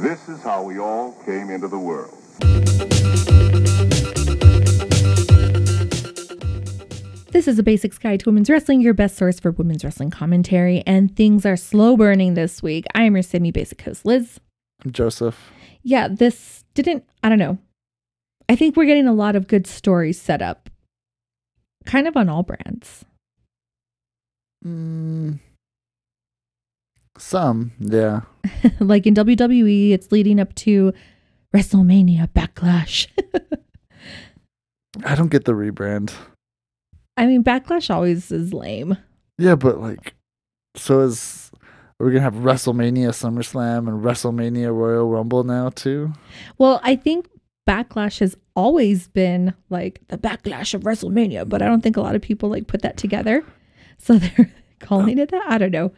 This is how we all came into the world. This is a Basics Guide to Women's Wrestling, your best source for women's wrestling commentary, and things are slow burning this week. I am your semi basic host, Liz. I'm Joseph. Yeah, this didn't, I don't know. I think we're getting a lot of good stories set up, kind of on all brands. Mm, some, yeah. like in WWE, it's leading up to WrestleMania Backlash. I don't get the rebrand. I mean, Backlash always is lame. Yeah, but like, so is we're gonna have WrestleMania SummerSlam and WrestleMania Royal Rumble now too? Well, I think Backlash has always been like the backlash of WrestleMania, but I don't think a lot of people like put that together. So they're calling uh, it that. I don't know.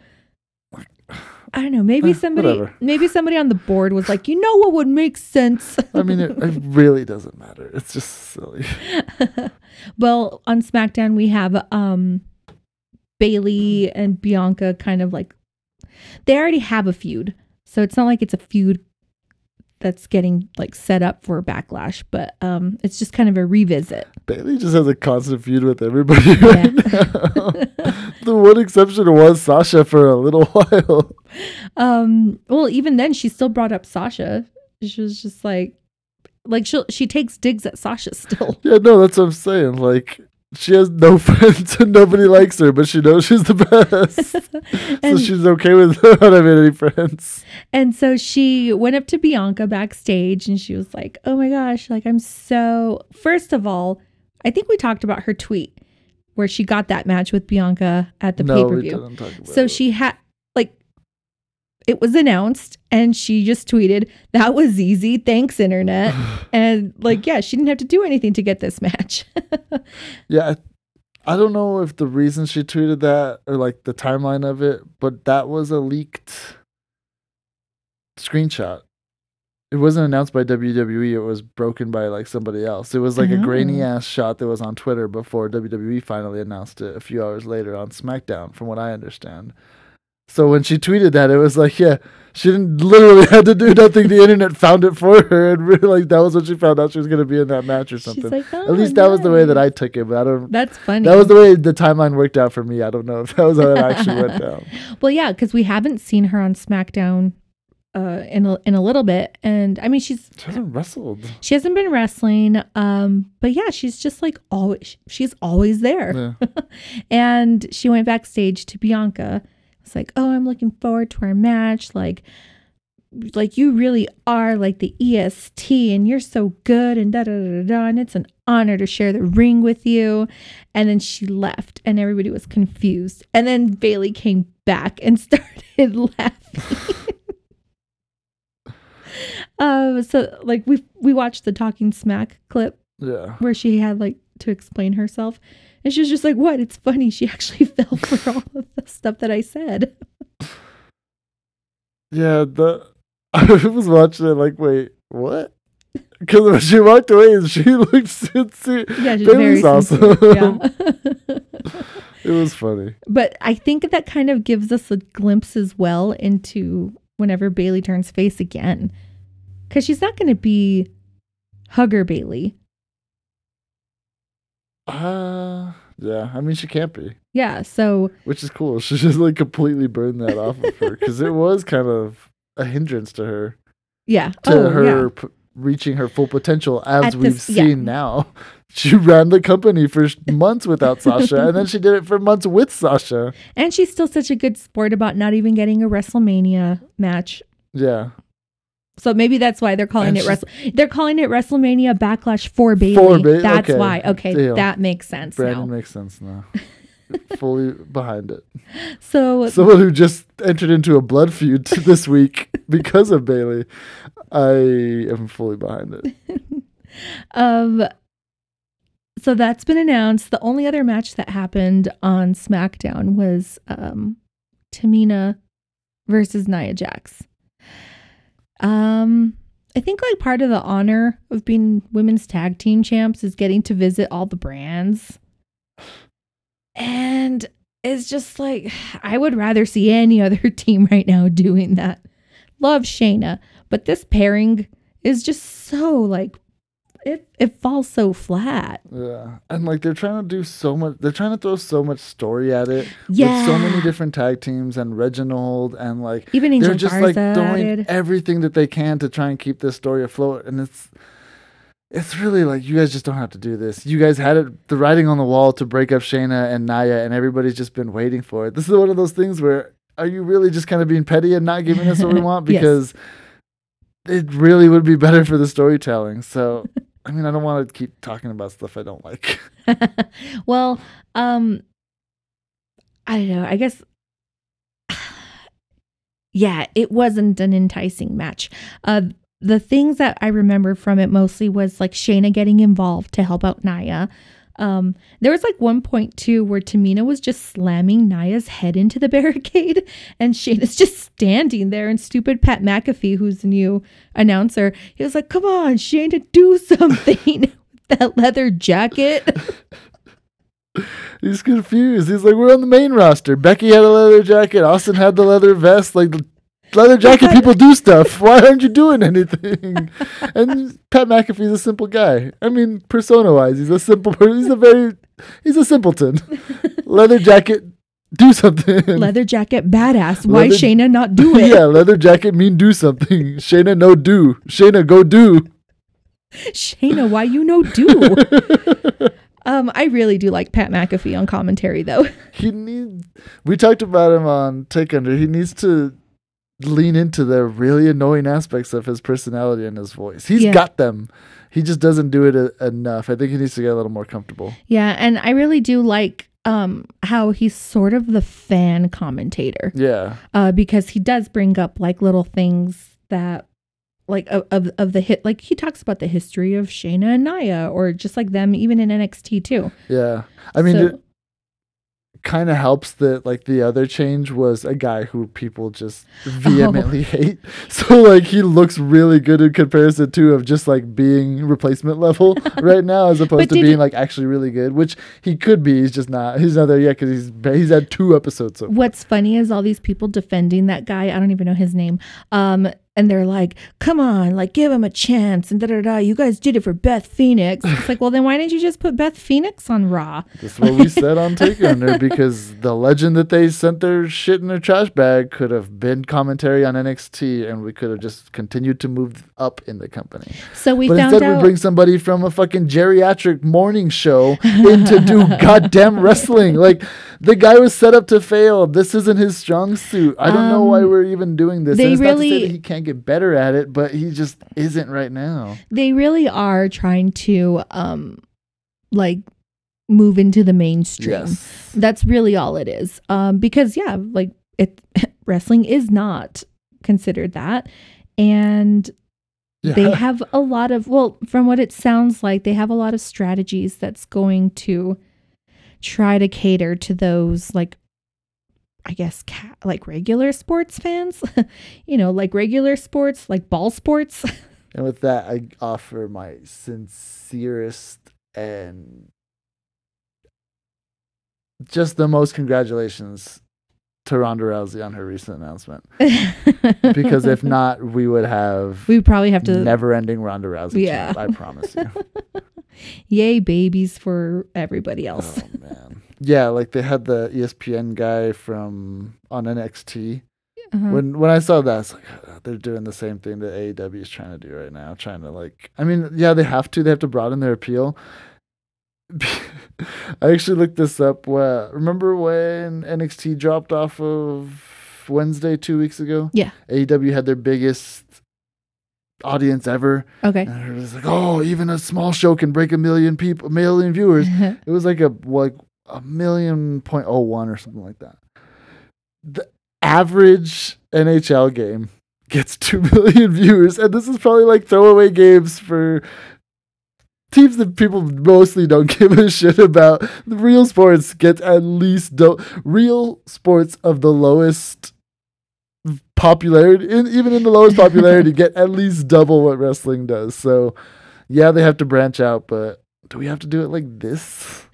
I don't know. Maybe Eh, somebody, whatever. maybe somebody on the board was like, you know what would make sense. I mean, it, it really doesn't matter. It's just silly. well, on SmackDown we have um Bayley and Bianca kind of like they already have a feud. So it's not like it's a feud that's getting like set up for backlash, but um it's just kind of a revisit. Bayley just has a constant feud with everybody Yeah. right. the one exception was Sasha for a little while. Um well even then she still brought up Sasha. She was just like like she she takes digs at Sasha still. Yeah, no, that's what I'm saying. Like, she has no friends and nobody likes her, but she knows she's the best. so she's okay with not having any friends. And so she went up to Bianca backstage and she was like, Oh my gosh, like I'm so. First of all, I think we talked about her tweet where she got that match with Bianca at the no, pay per view. didn't talk about So it. she had, like, it was announced and she just tweeted, That was easy. Thanks, internet. and like, yeah, she didn't have to do anything to get this match. Yeah, I, I don't know if the reason she tweeted that or like the timeline of it, but that was a leaked screenshot. It wasn't announced by WWE. It was broken by like somebody else. It was like a mm-hmm. grainy Oh. ass shot that was on Twitter before WWE finally announced it a few hours later on SmackDown, from what I understand. So when she tweeted that, it was like, yeah, she didn't literally had to do nothing. The internet found it for her, and really, like that was when she found out she was gonna be in that match or something. Like, oh, At least that was the way that. I took it, but I don't. That's funny. That was the way the timeline worked out for me. I don't know if that was how it actually went down. Well, yeah, because we haven't seen her on SmackDown uh, in a, in a little bit, and I mean she's She hasn't wrestled. she hasn't been wrestling, um, but yeah, she's just like always she's always there. Yeah. and she went backstage to Bianca. It's like, oh, I'm looking forward to our match. Like, like you really are like the EST, and you're so good, and da da da da. da, And it's an honor to share the ring with you. And then she left, and everybody was confused. And then Bayley came back and started laughing. um, so like we we watched the Talking Smack clip Yeah. where she had like to explain herself. And she was just like, What? It's funny. She actually fell for all of the stuff that I said. Yeah. The I was watching it like, wait, what? Because when she walked away, and she looked sincere. Yeah, she's very awesome. Yeah. It was funny. but I think that kind of gives us a glimpse as well into whenever Bayley turns face again. Because she's not going to be Hugger Bayley. Uh yeah. I mean, she can't be, Yeah. So, which is cool. She just like completely burned that off of her because it was kind of a hindrance to her. yeah. to oh, her yeah. p- reaching her full potential as At we've this- yeah. seen now. She ran the company for months without Sasha, and then she did it for months with Sasha. And she's still such a good sport about not even getting a WrestleMania match. Yeah, So maybe that's why they're calling And it Wrestle. They're calling it WrestleMania Backlash for Bayley. For Ba- that's okay. why. Okay, Deal. that makes sense Brandon now. makes sense now. Fully behind it. So Someone who just entered into a blood feud this week because of Bayley. I am fully behind it. um so that's been announced. The only other match that happened on SmackDown was um Tamina versus Nia Jax. Um I think like part of the honor of being women's tag team champs is getting to visit all the brands. And it's just like I would rather see any other team right now doing that. love Shayna, but this pairing is just so like it it falls so flat. Yeah, and like they're trying to do so much. They're trying to throw so much story at it. Yeah. with so many different tag teams and Reginald and like Even Angel they're just Garza like throwing added. everything that they can to try and keep this story afloat, and it's it's really like you guys just don't have to do this. You guys had it the writing on the wall to break up Shayna and Nia, and everybody's just been waiting for it. This is one of those things where are you really just kind of being petty and not giving us what we want Yes. It really would be better for the storytelling. So. I mean, I don't want to keep talking about stuff I don't like. well, um I don't know. I guess yeah, it wasn't an enticing match. Uh the things that I remember from it mostly was like Shayna getting involved to help out Nia. Um, there was like one point too where Tamina was just slamming Nia's head into the barricade, and Shayna's just standing there. And stupid Pat McAfee, who's the new announcer, he was like, "Come on, Shayna, do something." that leather jacket. He's confused. He's like, we're on the main roster. Becky had a leather jacket. Austin had the leather vest. Like, leather jacket people do stuff. Why aren't you doing anything? and Pat McAfee's a simple guy. I mean, persona wise, he's a simple person. He's a very, he's a simpleton. leather jacket, do something. leather jacket badass. Why Leather- Shayna not do it? yeah, leather jacket mean do something. Shayna no do. Shayna go do. Shayna, why you no do? um, I really do like Pat McAfee on commentary though. he needs we talked about him on take under he needs to lean into the really annoying aspects of his personality and his voice He's Yeah. got them he just doesn't do it e- enough i think he needs to get a little more comfortable yeah, and I really do like um how he's sort of the fan commentator. yeah Uh, because he does bring up like little things that like of, of of the hit like he talks about the history of Shayna and Nia or just like them even in NXT too. yeah i mean So- it kind of helps that like the other change was a guy who people just vehemently Oh. hate so like he looks really good in comparison to of just like being replacement level right now as opposed to being you- like actually really good which he could be he's just not he's not there yet because he's he's had two episodes so What's funny is all these people defending that guy. I don't even know his name. Um, and they're like, "Come on, like give him a chance." And da da da. You guys did it for Beth Phoenix. It's like, well, then why didn't you just put Beth Phoenix on Raw? That's what we said on Take Under because the legend that they sent their shit in their trash bag could have been commentary on NXT and we could have just continued to move up in the company. So we but instead, out. we bring somebody from a fucking geriatric morning show in to do goddamn wrestling. Like, the guy was set up to fail. This isn't his strong suit. I don't know why Um, we're even doing this. they and it's not to say really- he can't get better at it, but he just isn't right now. they really are trying to um, like move into the mainstream. That's really all it is. Um, because yeah, like it wrestling is not considered that. And Yeah. they have a lot of well, from what it sounds like, they have a lot of strategies that's going to try to cater to those like I guess ca- like regular sports fans, you know, like regular sports, like ball sports. And with that, I offer my sincerest and just the most congratulations to Ronda Rousey on her recent announcement. Because if not, we would have we probably have to never-ending Ronda Rousey. Yeah. I promise you. yay babies for everybody oh, else. oh man, yeah, like they had the ESPN guy from on NXT. Uh-huh. When when I saw that, I was like, "Ugh, they're doing the same thing that AEW is trying to do right now, trying to like. I mean, yeah, they have to. They have to broaden their appeal. I actually looked this up. Well, remember when NXT dropped off of Wednesday two weeks ago? Yeah. AEW had their biggest audience ever, okay. and it was like, oh, even a small show can break a million people, a million viewers. It was like a like a million point oh one or something like that. The average NHL game gets two million viewers, and this is probably like throwaway games for teams that people mostly don't give a shit about. The real sports get at least do- real sports of the lowest popularity, in, even in the lowest popularity, get at least double what wrestling does. So, yeah, they have to branch out, but do we have to do it like this?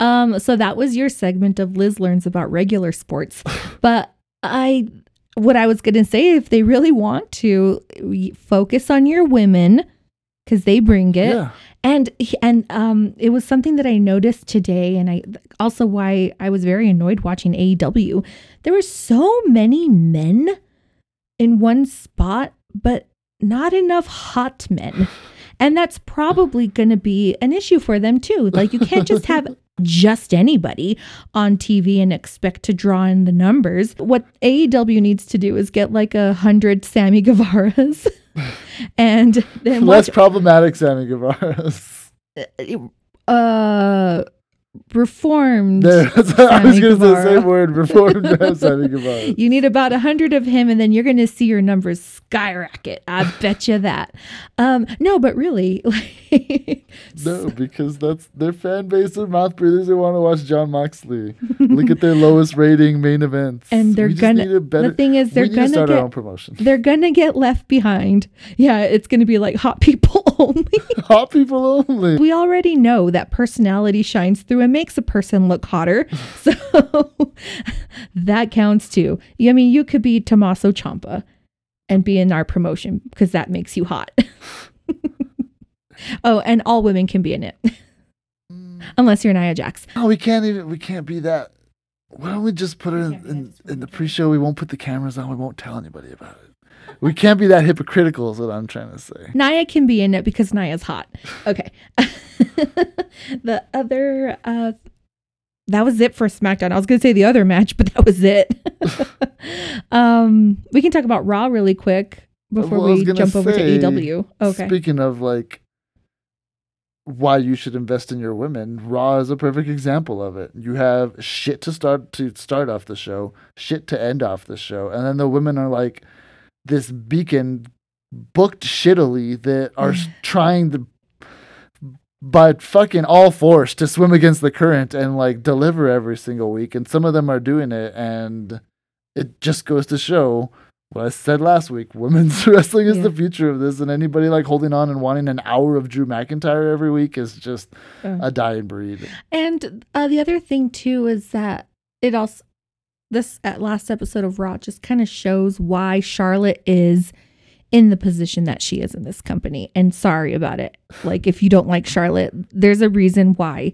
Um, so that was your segment of Liz learns about regular sports. But I what I was going to say, if they really want to focus on your women, because they bring it, Yeah. and and um, it was something that I noticed today, and I also why I was very annoyed watching AEW. There were so many men in one spot, but not enough hot men. And that's probably going to be an issue for them too. Like you can't just have just anybody on TV and expect to draw in the numbers. What AEW needs to do is get like a hundred Sammy Guevara's and then Less watch problematic Sammy Guevara's. uh reformed I was going to say the same word reformed Sammy Guevara. You need about a hundred of him, and then you're going to see your numbers skyrocket. I bet you that. Um, no, but really, like, No, because that's their fan base are mouth breathers who want to watch Jon Moxley. Look at their lowest rating main events. And they're gonna- need a better, the thing is, they're gonna get- our own promotion. they're gonna get left behind. Yeah, it's gonna be like hot people only. Hot people only. we already know that personality shines through and makes a person look hotter, so that counts too. I mean, you could be Tommaso Ciampa and be in our promotion because that makes you hot. oh, and all women can be in it, mm. unless you're Nia Jax. No, we can't even. We can't be that. Why don't we just put it in, in, in the pre-show? We won't put the cameras on. We won't tell anybody about it. We can't be that hypocritical. Is what I'm trying to say. Nia can be in it because Nia's hot. Okay. the other uh that was it for SmackDown. I was gonna say the other match, but that was it. um we can talk about Raw really quick before Well, we jump over to AEW. Okay. Speaking of like why you should invest in your women, Raw is a perfect example of it. You have shit to start to start off the show, shit to end off the show, and then the women are like this beacon booked shittily that are trying to but fucking all force to swim against the current and like deliver every single week and some of them are doing it and it just goes to show what I said last week. Women's wrestling is Yeah. the future of this, and anybody like holding on and wanting an hour of Drew McIntyre every week is just Uh. a dying breed. And uh, the other thing too is that it also this at last episode of Raw just kind of shows why Charlotte is in the position that she is in this company. And sorry about it. Like if you don't like Charlotte, there's a reason why.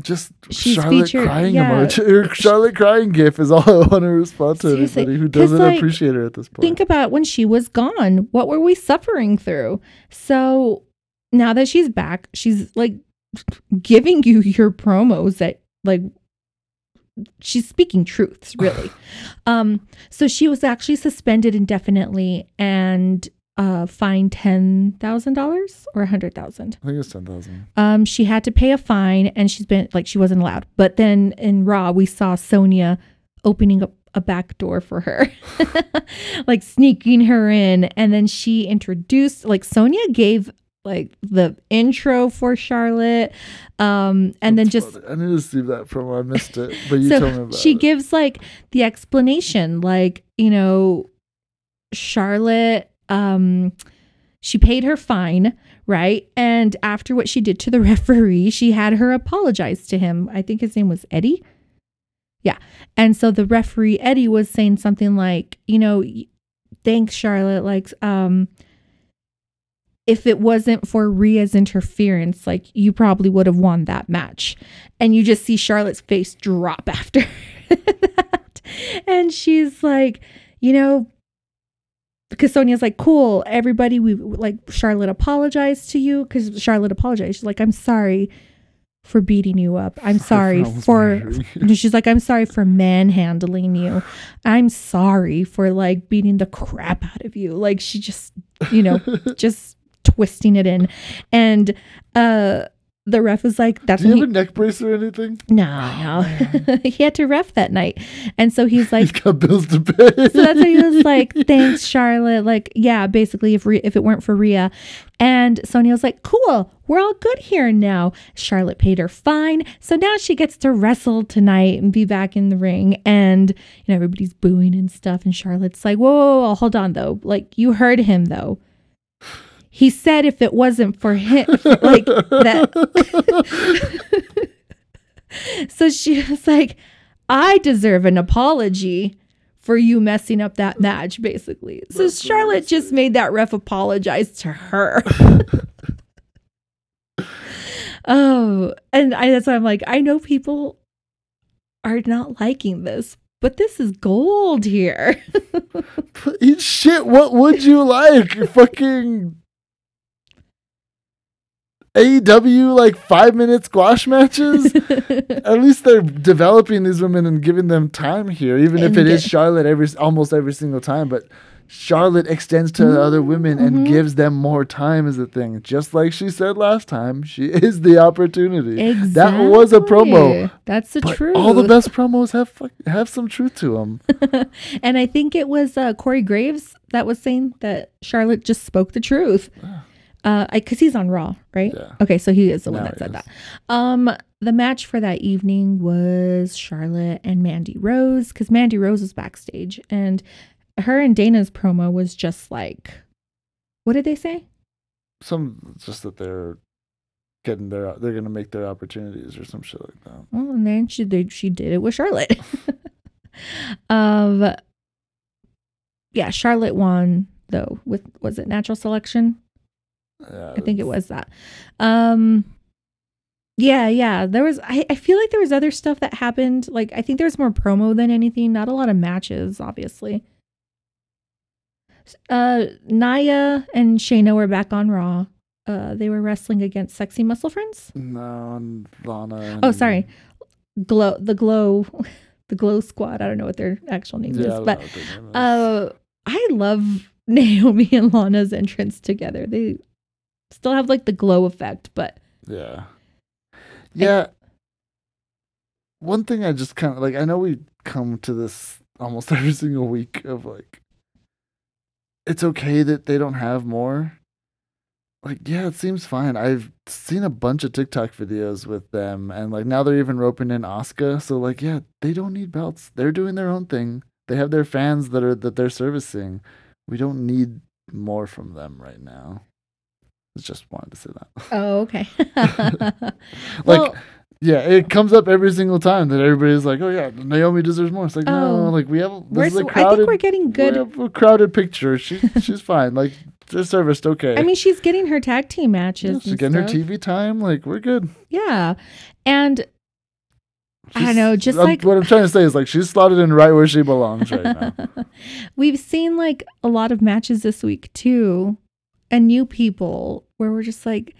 Just She's Charlotte featured- crying yeah. emoji. Charlotte crying gif is all I want to respond to Seriously, anybody who doesn't like, appreciate her at this point. Think about when she was gone. What were we suffering through? So now that she's back, she's like giving you your promos that like she's speaking truths, really. um, so she was actually suspended indefinitely and uh fined ten thousand dollars or a hundred thousand. I think it's ten thousand. Um, she had to pay a fine and she's been like she wasn't allowed. But then in Raw, we saw Sonya opening up a back door for her, like sneaking her in. And then she introduced, like, Sonya gave like the intro for Charlotte. Um, and then just I need to see that from I missed it, but you told me so about she it. gives like the explanation like you know charlotte um she paid her fine right? And after what she did to the referee she had her apologize to him. I think his name was eddie. Yeah. And so the referee eddie was saying something like you know thanks charlotte. Like um if it wasn't for Rhea's interference, like you probably would have won that match. And you just see Charlotte's face drop after that. And she's like, you know, because Sonya's like, cool, everybody, we like Charlotte apologized to you because Charlotte apologized. She's like, I'm sorry for beating you up. I'm sorry for she's like, I'm sorry for manhandling you. I'm sorry for like beating the crap out of you. Like she just, you know, just twisting it in. And uh the ref was like, that's Do you have he, a neck brace or anything? no, no. he had to ref that night. And so he's like, He's got bills to pay. so that's why he was like, "Thanks, Charlotte." Like, yeah, basically, if Rhea, if it weren't for Rhea, and Sonya was like, "Cool, we're all good here now." Charlotte paid her fine, so now she gets to wrestle tonight and be back in the ring, and you know everybody's booing and stuff, and Charlotte's like, "Whoa, whoa, whoa hold on though, like you heard him though." He said if it wasn't for him, like that. so she was like, I deserve an apology for you messing up that match, basically. So That's Charlotte just made that ref apologize to her. oh, and I, that's why I'm like, I know people are not liking this, but this is gold here. Eat shit. What would you like? Fucking AEW like five minute squash matches. At least they're developing these women and giving them time here, even if And it is Charlotte every almost every single time. But Charlotte extends to the other women and Mhm. gives them more time is the thing. Just like she said last time, she is the opportunity. exactly. That was a promo. That's the truth. all the best promos have have some truth to them. and I think it was uh, Corey Graves that was saying that Charlotte just spoke the truth. Uh, because he's on Raw, right? Yeah. Okay, so he is the one Now that said that. Um, the match for that evening was Charlotte and Mandy Rose because Mandy Rose was backstage, and her and Dana's promo was just like, what did they say? Some just that they're getting their they're gonna make their opportunities or some shit like that. Well, and then she they, she did it with Charlotte. um, yeah, Charlotte won though with was it natural selection? Yeah, I think it was that. Um yeah, yeah. There was I, I feel like there was other stuff that happened. Like I think there was more promo than anything, not a lot of matches, obviously. Uh Nia and Shayna were back on Raw. Uh they were wrestling against Sexy Muscle Friends. No, and Lana. Oh, sorry. Glow the glow the glow squad. I don't know what their actual name Yeah, is, but name is. uh I love Naomi and Lana's entrance together. They still have like the glow effect, but yeah, yeah. One thing I just kind of like. I know we come to this almost every single week of like, it's okay that they don't have more. Like, yeah, it seems fine. I've seen a bunch of TikTok videos with them, and like now they're even roping in Asuka. So like, yeah, they don't need belts. They're doing their own thing. They have their fans that are that they're servicing. We don't need more from them right now. Just wanted to say that. Oh, okay. Like, well, Yeah, it comes up every single time that everybody's like, "Oh yeah, Naomi deserves more." It's like, no, Oh. like we have we're, this is a s- I crowded, think we're getting good. we have a crowded picture. She she's fine. Like they're serviced okay. I mean, she's getting her tag team matches. Yeah, she's getting her. TV time. Like we're good. Yeah, and I don't know, just I'm- like what I'm trying to say is like she's slotted in right where she belongs right now. we've seen like a lot of matches this week too, and new people where we're just like,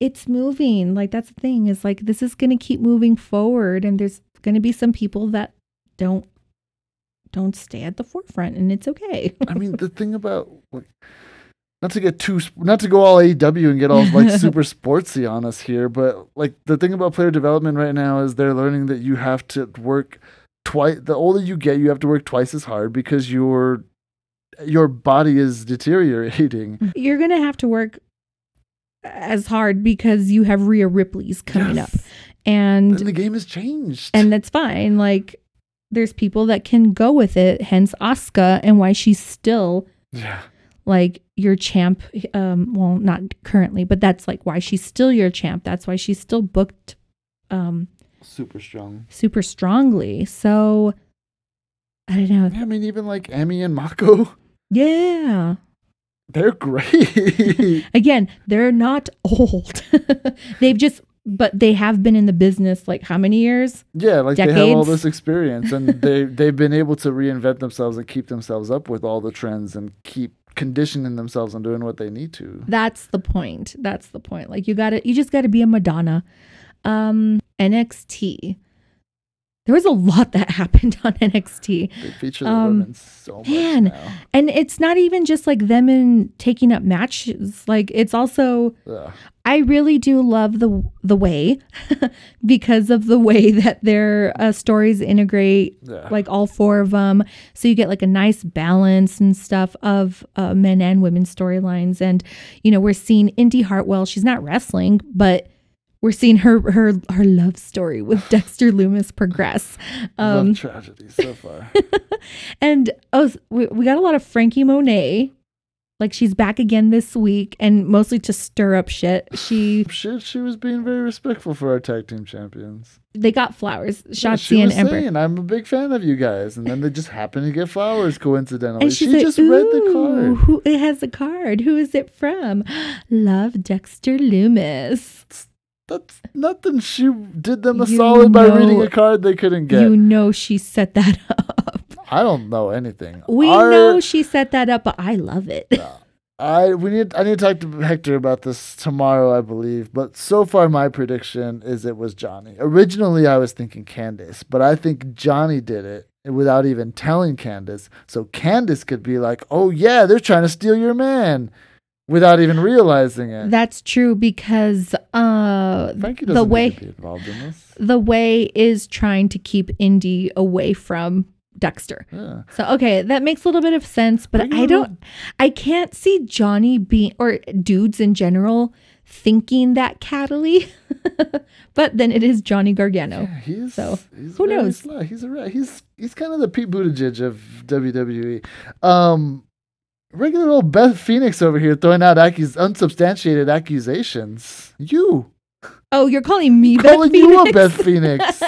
it's moving. Like that's the thing is like this is gonna keep moving forward, and there's gonna be some people that don't don't stay at the forefront, and it's okay. I mean, the thing about like, not to get too, not to go all AEW and get all like super sportsy on us here, but like the thing about player development right now is they're learning that you have to work twice. The older you get, you have to work twice as hard because your your body is deteriorating. You're gonna have to work as hard because you have Rhea Ripley's coming up, and And the game has changed. and that's fine. Like there's people that can go with it. Hence Asuka and why she's still yeah, like your champ. Um, well, not currently, but that's like why she's still your champ. That's why she's still booked um super strong. super strongly. So I don't know. Yeah, I mean, even like Emmy and Mako, Yeah. They're great. Again, they're not old. They've just but they have been in the business like how many years? Yeah, like they have all this experience and they they've been able to reinvent themselves and keep themselves up with all the trends and keep conditioning themselves and doing what they need to. That's the point. That's the point. Like you got to you just got to be a Madonna. Um NXT. There was a lot that happened on NXT. They feature the Um, women so much man. now. And it's not even just like them in taking up matches. Like it's also Ugh. I really do love the the way because of the way that their uh, stories integrate Yeah. like all four of them so you get like a nice balance and stuff of uh, men and women storylines and you know we're seeing Indi Hartwell she's not wrestling but we're seeing her her her love story with Dexter Lumis progress um Love tragedy so far. and oh we, we got a lot of Franky Monet Like she's back again this week and mostly to stir up shit. She Shit, she was being very respectful for our tag team champions. they got flowers, Yeah, Shotzi she and Ember. saying, "I'm a big fan of you guys," and then they just happened to get flowers coincidentally. And she like, just read the card. Who it has a card? Who is it from? Love Dexter Lumis. That's nothing. She did them a You solid by reading a card they couldn't get. You know she set that up. I don't know anything. We Our- know she set that up, but I love it. I we need I need to talk to Hector about this tomorrow, I believe. But so far, my prediction is it was Johnny. Originally, I was thinking Candice, but I think Johnny did it without even telling Candice. So Candice could be like, "Oh yeah, they're trying to steal your man," without even realizing it. That's true because uh the way be involved in this. the way is trying to keep Indi away from Dexter. Yeah. So okay, that makes a little bit of sense, but I don't on. I can't see Johnny being or dudes in general thinking that cattily. but then it is Johnny Gargano. Yeah, he's So, he's who knows? sly. He's a he's he's kind of the Pete Buttigieg of WWE. Um, regular old Beth Phoenix over here throwing out accus- unsubstantiated accusations. You Oh, you're calling me Beth calling Beth you a Phoenix? Beth Phoenix,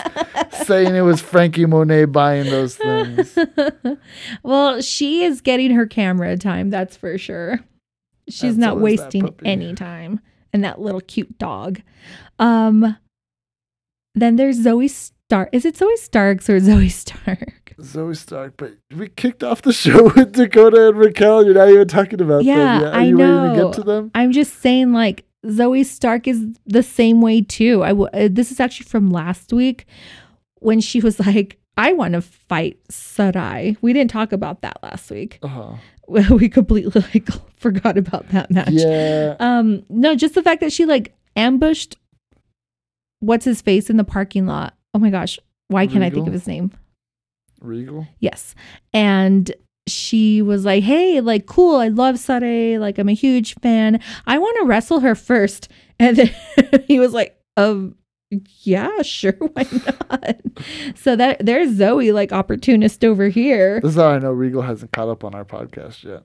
saying it was Franky Monet buying those things. well, she is getting her camera time, that's for sure. She's not so is that wasting any time. And that little cute dog. Um then there's Zoey Stark. Is it Zoey Starks or Zoey Stark? Zoey Stark, but we kicked off the show with Dakota and Raquel. You're not even talking about Yeah, them yet. Are I you ready to know. get to them? I'm just saying, like Zoey Stark is the same way too. I w- uh, this is actually from last week when she was like, "I want to fight Sarray." We didn't talk about that last week. Uh-huh. we completely like forgot about that match. Yeah. Um, no, just the fact that she like ambushed what's his face in the parking lot. Oh my gosh, why can't I think of his name? Regal. Yes. And she was like, Hey, like, cool. I love Sade. Like, I'm a huge fan. I want to wrestle her first. And then he was like, Um, yeah, sure. Why not? so that there's Zoey, like, opportunist over here. This is how I know Regal hasn't caught up on our podcast yet.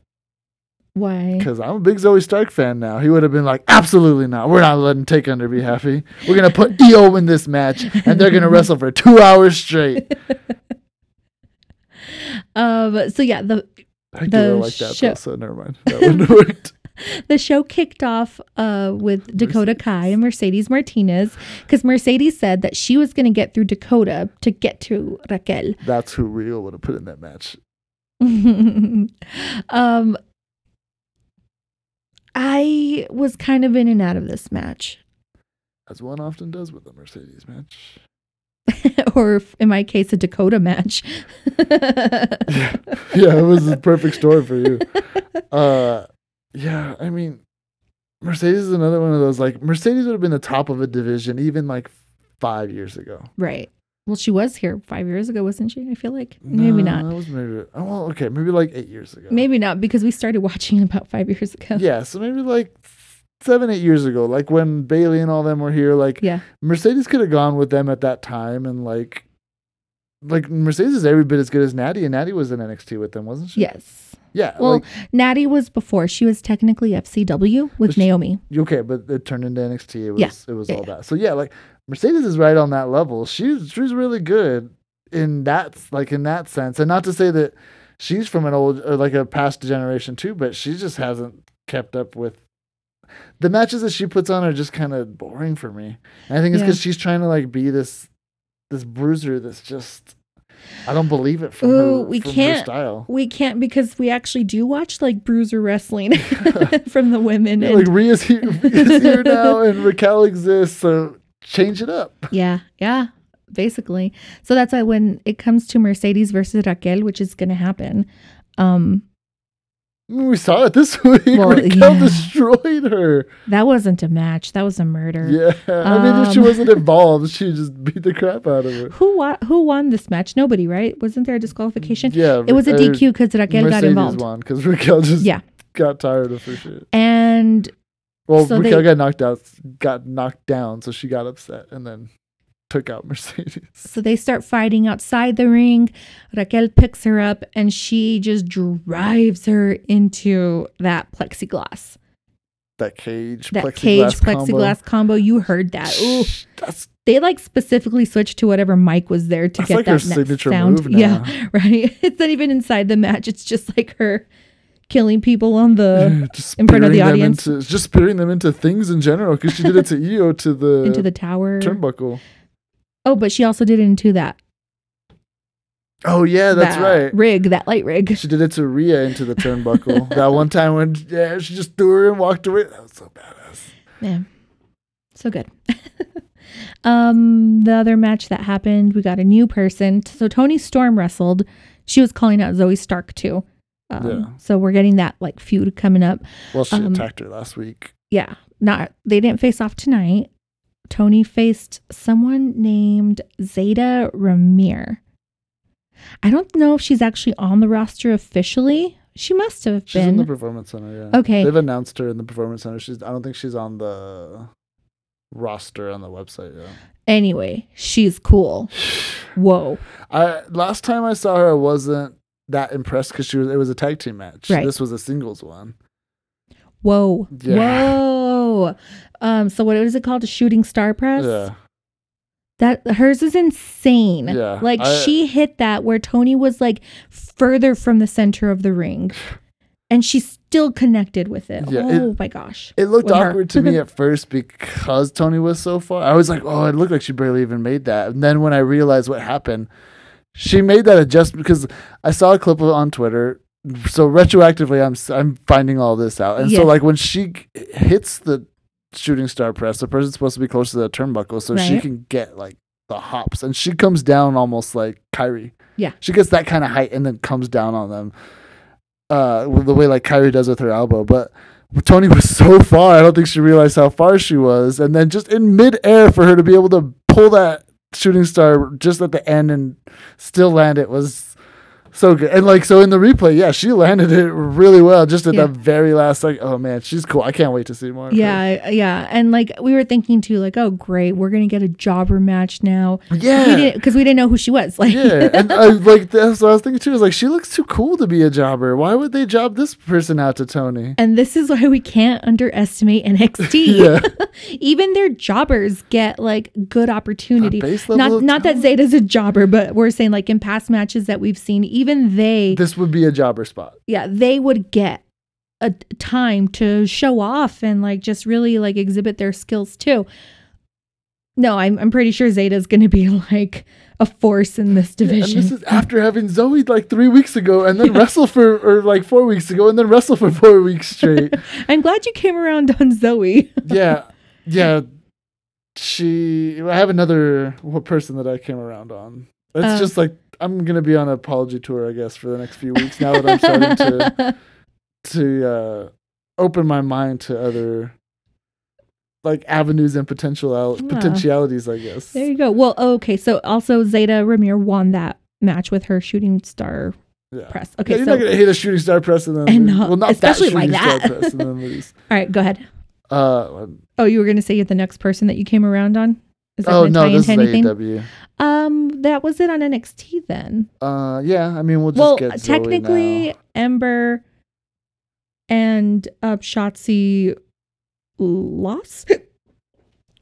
Why? Because I'm a big Zoey Stark fan now. He would have been like, absolutely not. We're not letting Take Under be happy. We're going to put Io in this match, and they're going to wrestle for two hours straight. Um, so yeah, the I do The like that, show- though, so never mind. That wouldn't worked. the show kicked off uh, with Dakota Kai and Mercedes Martinez because Mercedes said that she was going to get through Dakota to get to Raquel. That's who Regal would have put in that match. um, I was kind of in and out of this match, As one often does with a Mercedes match. or in my case, a Dakota match. yeah, yeah, it was the perfect story for you. Uh, yeah, I mean, Mercedes is another one of those. Like Mercedes would have been the top of a division even like five years ago. right. Well, she was here five years ago, wasn't she? I feel like maybe No, not. That was maybe. Oh, well, okay, maybe like eight years ago. Maybe not because we started watching about five years ago. Yeah, so maybe like seven, eight years ago, like when Bayley and all them were here. Like Yeah. Mercedes could have gone with them at that time, and like, like Mercedes is every bit as good as Natty, and Natty was in NXT with them, wasn't she? Yes. Yeah. Well, like, Natty was before. She was technically FCW with she- Naomi. okay, but it turned into NXT. It was Yeah. it was Yeah, all yeah. that. So yeah, like Mercedes is right on that level. She's she's really good in that like in that sense, and not to say that she's from an old uh, like a past generation too, but she just hasn't kept up with. The matches that she puts on are just kind of boring for me. And I think it's Yeah. because she's trying to like be this this bruiser that's just I don't believe it from Ooh, her we from can't- style. We can't because we actually do watch like bruiser wrestling from the women. Yeah, and- like Rhea's here, Rhea's here now, and Raquel exists, so change it up. yeah, yeah, basically. So that's why when it comes to Mercedes versus Raquel, which is going to happen, um, we saw it this week. Well, Raquel yeah. destroyed her. that wasn't a match. That was a murder. Yeah, I mean, if she Um, wasn't involved, she just beat the crap out of her. Who won? Who won this match? Nobody, right? Wasn't there a disqualification? Yeah, It was a DQ because Raquel got involved. won because Raquel just Yeah. got tired of her shit. And Well, So Raquel they- got knocked out, got knocked down, so she got upset, and then took out Mercedes. So they start fighting outside the ring. Raquel picks her up and she just drives her into that plexiglass. That cage, That plexiglass cage combo. plexiglass combo. You heard that. Ooh. That's They like specifically switched to whatever mic was there to That's get like that signature sound. move now. Yeah, right. It's not even inside the match. It's just like her killing people on the just in front of the audience. into- just spearing them into things in general because she did it to Io to the into the tower. turnbuckle. Oh, but she also did it into that. Oh yeah, that's that right. Rig, that light rig. She did it to Rhea into the turnbuckle. that one time when yeah, she just threw her and walked away. That was so badass. Yeah. So good. um, the other match that happened, we got a new person. So Toni Storm wrestled. She was calling out Zoey Stark too. Um, Yeah. So we're getting that like feud coming up. Well, she Um, attacked her last week. Yeah. Not they didn't face off tonight. Toni faced someone named Zayda Ramier. I don't know if she's actually on the roster officially. She must have been. She's in the performance center. Yeah. Okay. They've announced her in the performance center. She's. I don't think she's on the roster on the website. Yeah. Anyway, she's cool. Whoa. I last time I saw her, I wasn't that impressed because she was. It was a tag team match. Right. This was a singles one. Whoa. Yeah. Whoa. Um, so what is it called? A shooting star press? Yeah. That hers is insane. Yeah, Like I- she hit that where Toni was like further from the center of the ring. And she still connected with it. Yeah, oh it- my gosh. It looked awkward to me at first because Toni was so far. I was like, oh, it looked like she barely even made that. And then when I realized what happened, she made that adjustment because I saw a clip on Twitter. So retroactively, I'm I'm finding all this out. And Yeah. so like when she g- hits the shooting star press, the person's supposed to be close to the turnbuckle, so she can get like the hops, and she comes down almost like Kairi. Yeah. she gets that kind of height and then comes down on them. Uh, with the way like Kairi does with her elbow, but Toni was so far. I don't think she realized how far she was, and then just in midair for her to be able to pull that shooting star just at the end and still land it was so good. And like so in the replay, yeah, she landed it really well just at Yeah. the very last like. Oh man, she's cool. I can't wait to see more. Yeah, yeah. And like we were thinking too, like, oh great, we're gonna get a jobber match now. yeah. Because we didn't know who she was. Like yeah, and I like that's what I was thinking too. Is like she looks too cool to be a jobber. Why would they job this person out to Toni? And this is why we can't underestimate NXT. Even their jobbers get like good opportunity. A base level Not not that Zayda's a jobber, but we're saying like in past matches that we've seen, even they This would be a jobber spot. yeah, they would get a time to show off and like just really like exhibit their skills too. No, I'm I'm pretty sure Zayda's gonna be like a force in this And division. this is after having Zoey like three weeks ago, and then wrestle for or like four weeks ago, and then wrestle for four weeks straight. I'm glad you came around on Zoey. yeah, yeah. She. I have another person that I came around on. It's Oh. just like I'm gonna be on an apology tour, I guess, for the next few weeks. Now that I'm starting to to uh, open my mind to other like avenues and potential Yeah. potentialities, I guess. There you go. Well, okay. So also Zayda Ramier won that match with her shooting star Yeah. press. Yeah, Okay, you're so not gonna hit a shooting star press and then And not- well, not especially that like that. press and then lose. all right, go ahead. Uh, Oh, you were gonna say you're the next person that you came around on? Is that oh no, this is anything? AEW. Um, that was it on NXT then. Uh, yeah. I mean, we'll just well, get technically. Ember and uh, Shotzi lost.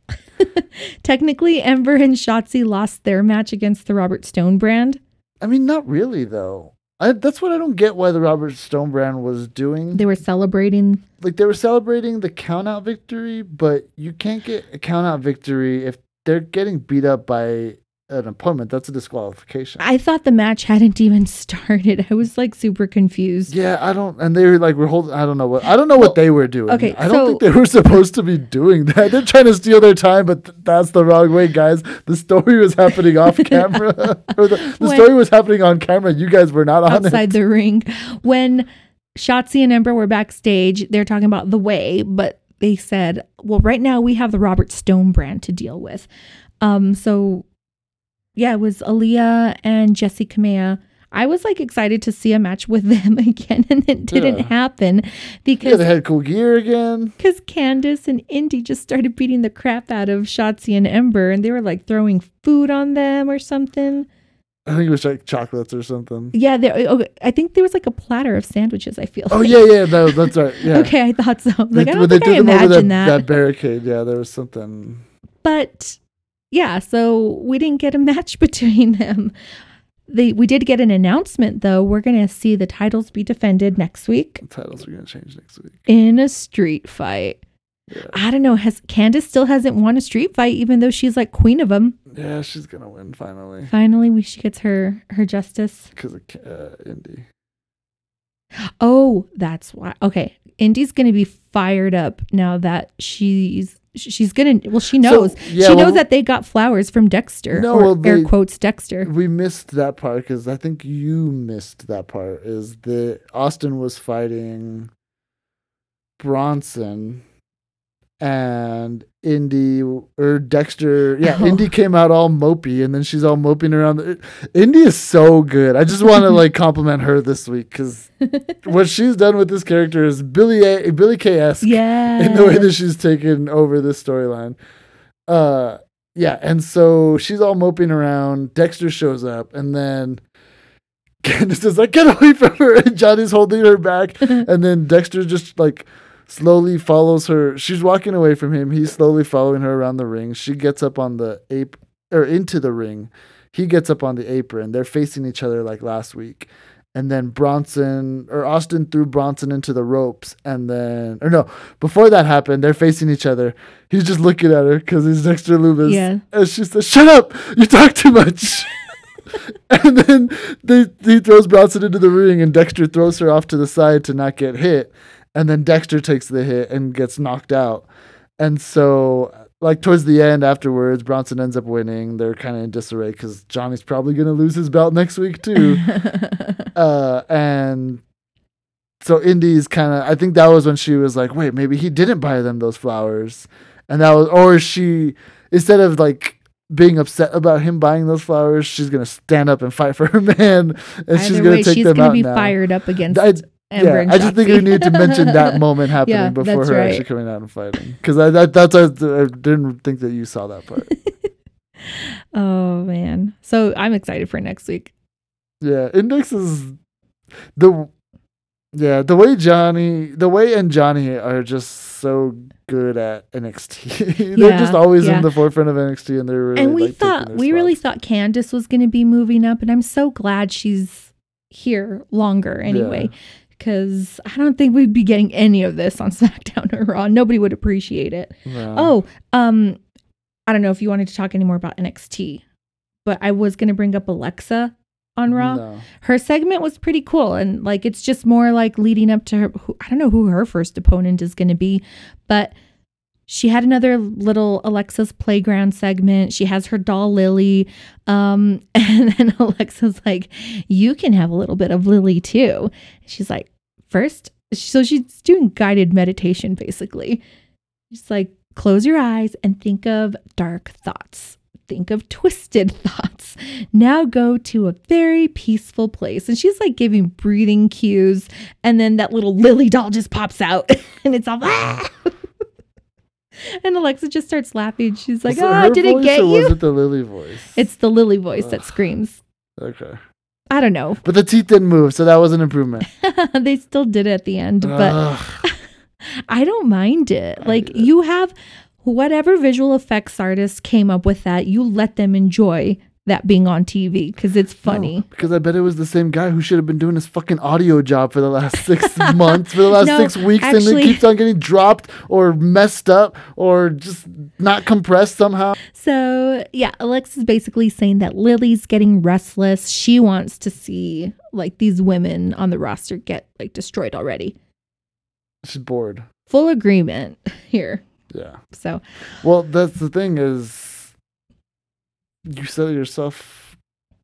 technically, Ember and Shotzi lost their match against the Robert Stone brand. I mean, not really though. I, that's what I don't get why the Robert Stone brand was doing. They were celebrating. like they were celebrating the count out victory, but you can't get a count out victory if they're getting beat up by an opponent. That's a disqualification. I thought the match hadn't even started. I was like super confused. yeah, I don't. And they were like, we're holding. I don't know what. I don't know Well, what they were doing. okay, I don't think they were supposed to be doing that. They're trying to steal their time, but th- that's the wrong way, guys. The story was happening off camera, the, the When- story was happening on camera. You guys were not on outside it. the ring. When Shotzi and Ember were backstage, they're talking about the way, but they said, "Well, right now we have the Robert Stone brand to deal with." Um, so yeah, it was Aaliyah and Jessi Kamea. I was like excited to see a match with them again, and it didn't Yeah. happen Yeah, because they had cool gear again. because Candice and Indi just started beating the crap out of Shotzi and Ember, and they were like throwing food on them or something. I think it was like chocolates or something. Yeah, there. Oh, I think there was like a platter of sandwiches. I feel. Oh like. yeah, yeah, no, that's right. Yeah. Okay, I thought so. I Like I when don't think I over that, that. that barricade, yeah, there was something. But yeah, so we didn't get a match between them. They we did get an announcement though. We're gonna see the titles be defended next week The titles are gonna change next week. in a street fight. Yeah, I don't know. Has Candice still hasn't won a street fight, even though she's like queen of them? yeah, she's gonna win finally Finally, we she gets her her justice. because of uh, Indi. Oh, that's why. Okay, Indi's gonna be fired up now that she's she's gonna. Well, she knows. So, yeah, she well, knows that they got flowers from Dexter. No, well, air quotes Dexter. We missed that part because I think you missed that part. Is that Austin was fighting Bronson and Indi or Dexter. Yeah, Oh. Indi came out all mopey and then she's all moping around. The, Indi is so good. I just want to like compliment her this week because what she's done with this character is Billy A, Billy K esque Yeah. in the way that she's taken over this storyline. Uh yeah, and so she's all moping around. Dexter shows up, and then Candice is like, "Get away from her!" And Johnny's holding her back, and then Dexter just like slowly follows her. She's walking away from him. He's slowly following her around the ring. She gets up on the ape or into the ring. He gets up on the apron. They're facing each other like last week. And then Bronson or Austin threw Bronson into the ropes. And then, or no, before that happened, they're facing each other. He's just looking at her because he's Dexter Lumis. Yeah. And she says, Shut up! You talk too much. and then they, he throws Bronson into the ring, and Dexter throws her off to the side to not get hit. And then Dexter takes the hit and gets knocked out. And so, like, towards the end afterwards, Bronson ends up winning. They're kind of in disarray because Johnny's probably going to lose his belt next week, too. uh, and so Indi's kind of, I think that was when she was like, wait, maybe he didn't buy them those flowers. And that was, or she, instead of like, being upset about him buying those flowers, she's gonna stand up and fight for her man, and she's gonna way, take she's them gonna out be now. fired up against I, yeah, I just think we need to mention that moment happening Yeah, before her right. actually coming out and fighting. Because I, that, that's I, I didn't think that you saw that part. Oh man. So I'm excited for next week. yeah, Index is the yeah the way Johnny the way and Johnny are just so good at NXT. they're Yeah, just always yeah. in the forefront of NXT, and they're really and we like, thought we really thought Candice was going to be moving up, and I'm so glad she's here longer anyway. Because I don't think we'd be getting any of this on SmackDown or Raw. Nobody would appreciate it. Oh, um, I don't know if you wanted to talk any more about NXT, but I was going to bring up Alexa on Raw. No. Her segment was pretty cool, and like it's just more like leading up to her. Who, I don't know who her first opponent is going to be, but she had another little Alexa's playground segment. She has her doll Lilly, um, and then Alexa's like, "You can have a little bit of Lilly too." She's like, first, so she's doing guided meditation basically. She's like, close your eyes and think of dark thoughts. Think of twisted thoughts. Now go to a very peaceful place. And she's like giving breathing cues. And then that little Lilly doll just pops out and it's all. "Ah!" And Alexa just starts laughing. She's like, oh, her did it get you? Was it the Lilly voice? It's the Lilly voice that screams. okay, I don't know. but the teeth didn't move, so that was an improvement. they still did it at the end, but I don't mind it. Like you have whatever visual effects artists came up with that, you let them enjoy that being on TV because it's funny. No, because I bet it was the same guy who should have been doing his fucking audio job for the last six months, for the last No, six weeks, and actually- it keeps on getting dropped or messed up or just not compressed somehow. So yeah, Alexa's basically saying that Lilly's getting restless. She wants to see like these women on the roster get like destroyed already. She's bored. Full agreement here. Yeah. So Well, that's the thing is, you said it yourself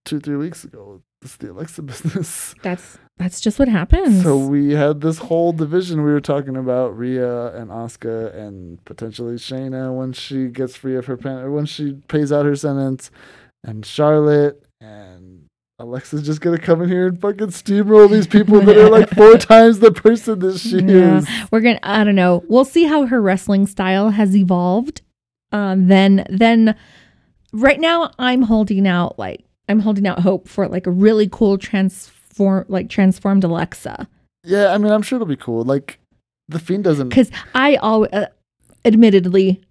two, three weeks ago. It's the Alexa business. that's that's just what happens. So we had this whole division we were talking about Rhea and Asuka and potentially Shayna when she gets free of her pen or when she pays out her sentence, and Charlotte and Alexa's just gonna come in here and fucking steamroll these people that are like four times the person that she Yeah. is. We're gonna. I don't know. We'll see how her wrestling style has evolved. Um. Then. Then. Right now, I'm holding out like I'm holding out hope for like a really cool transform like transformed Alexa. Yeah, I mean, I'm sure it'll be cool. Like, the fiend doesn't. because I always, uh, admittedly,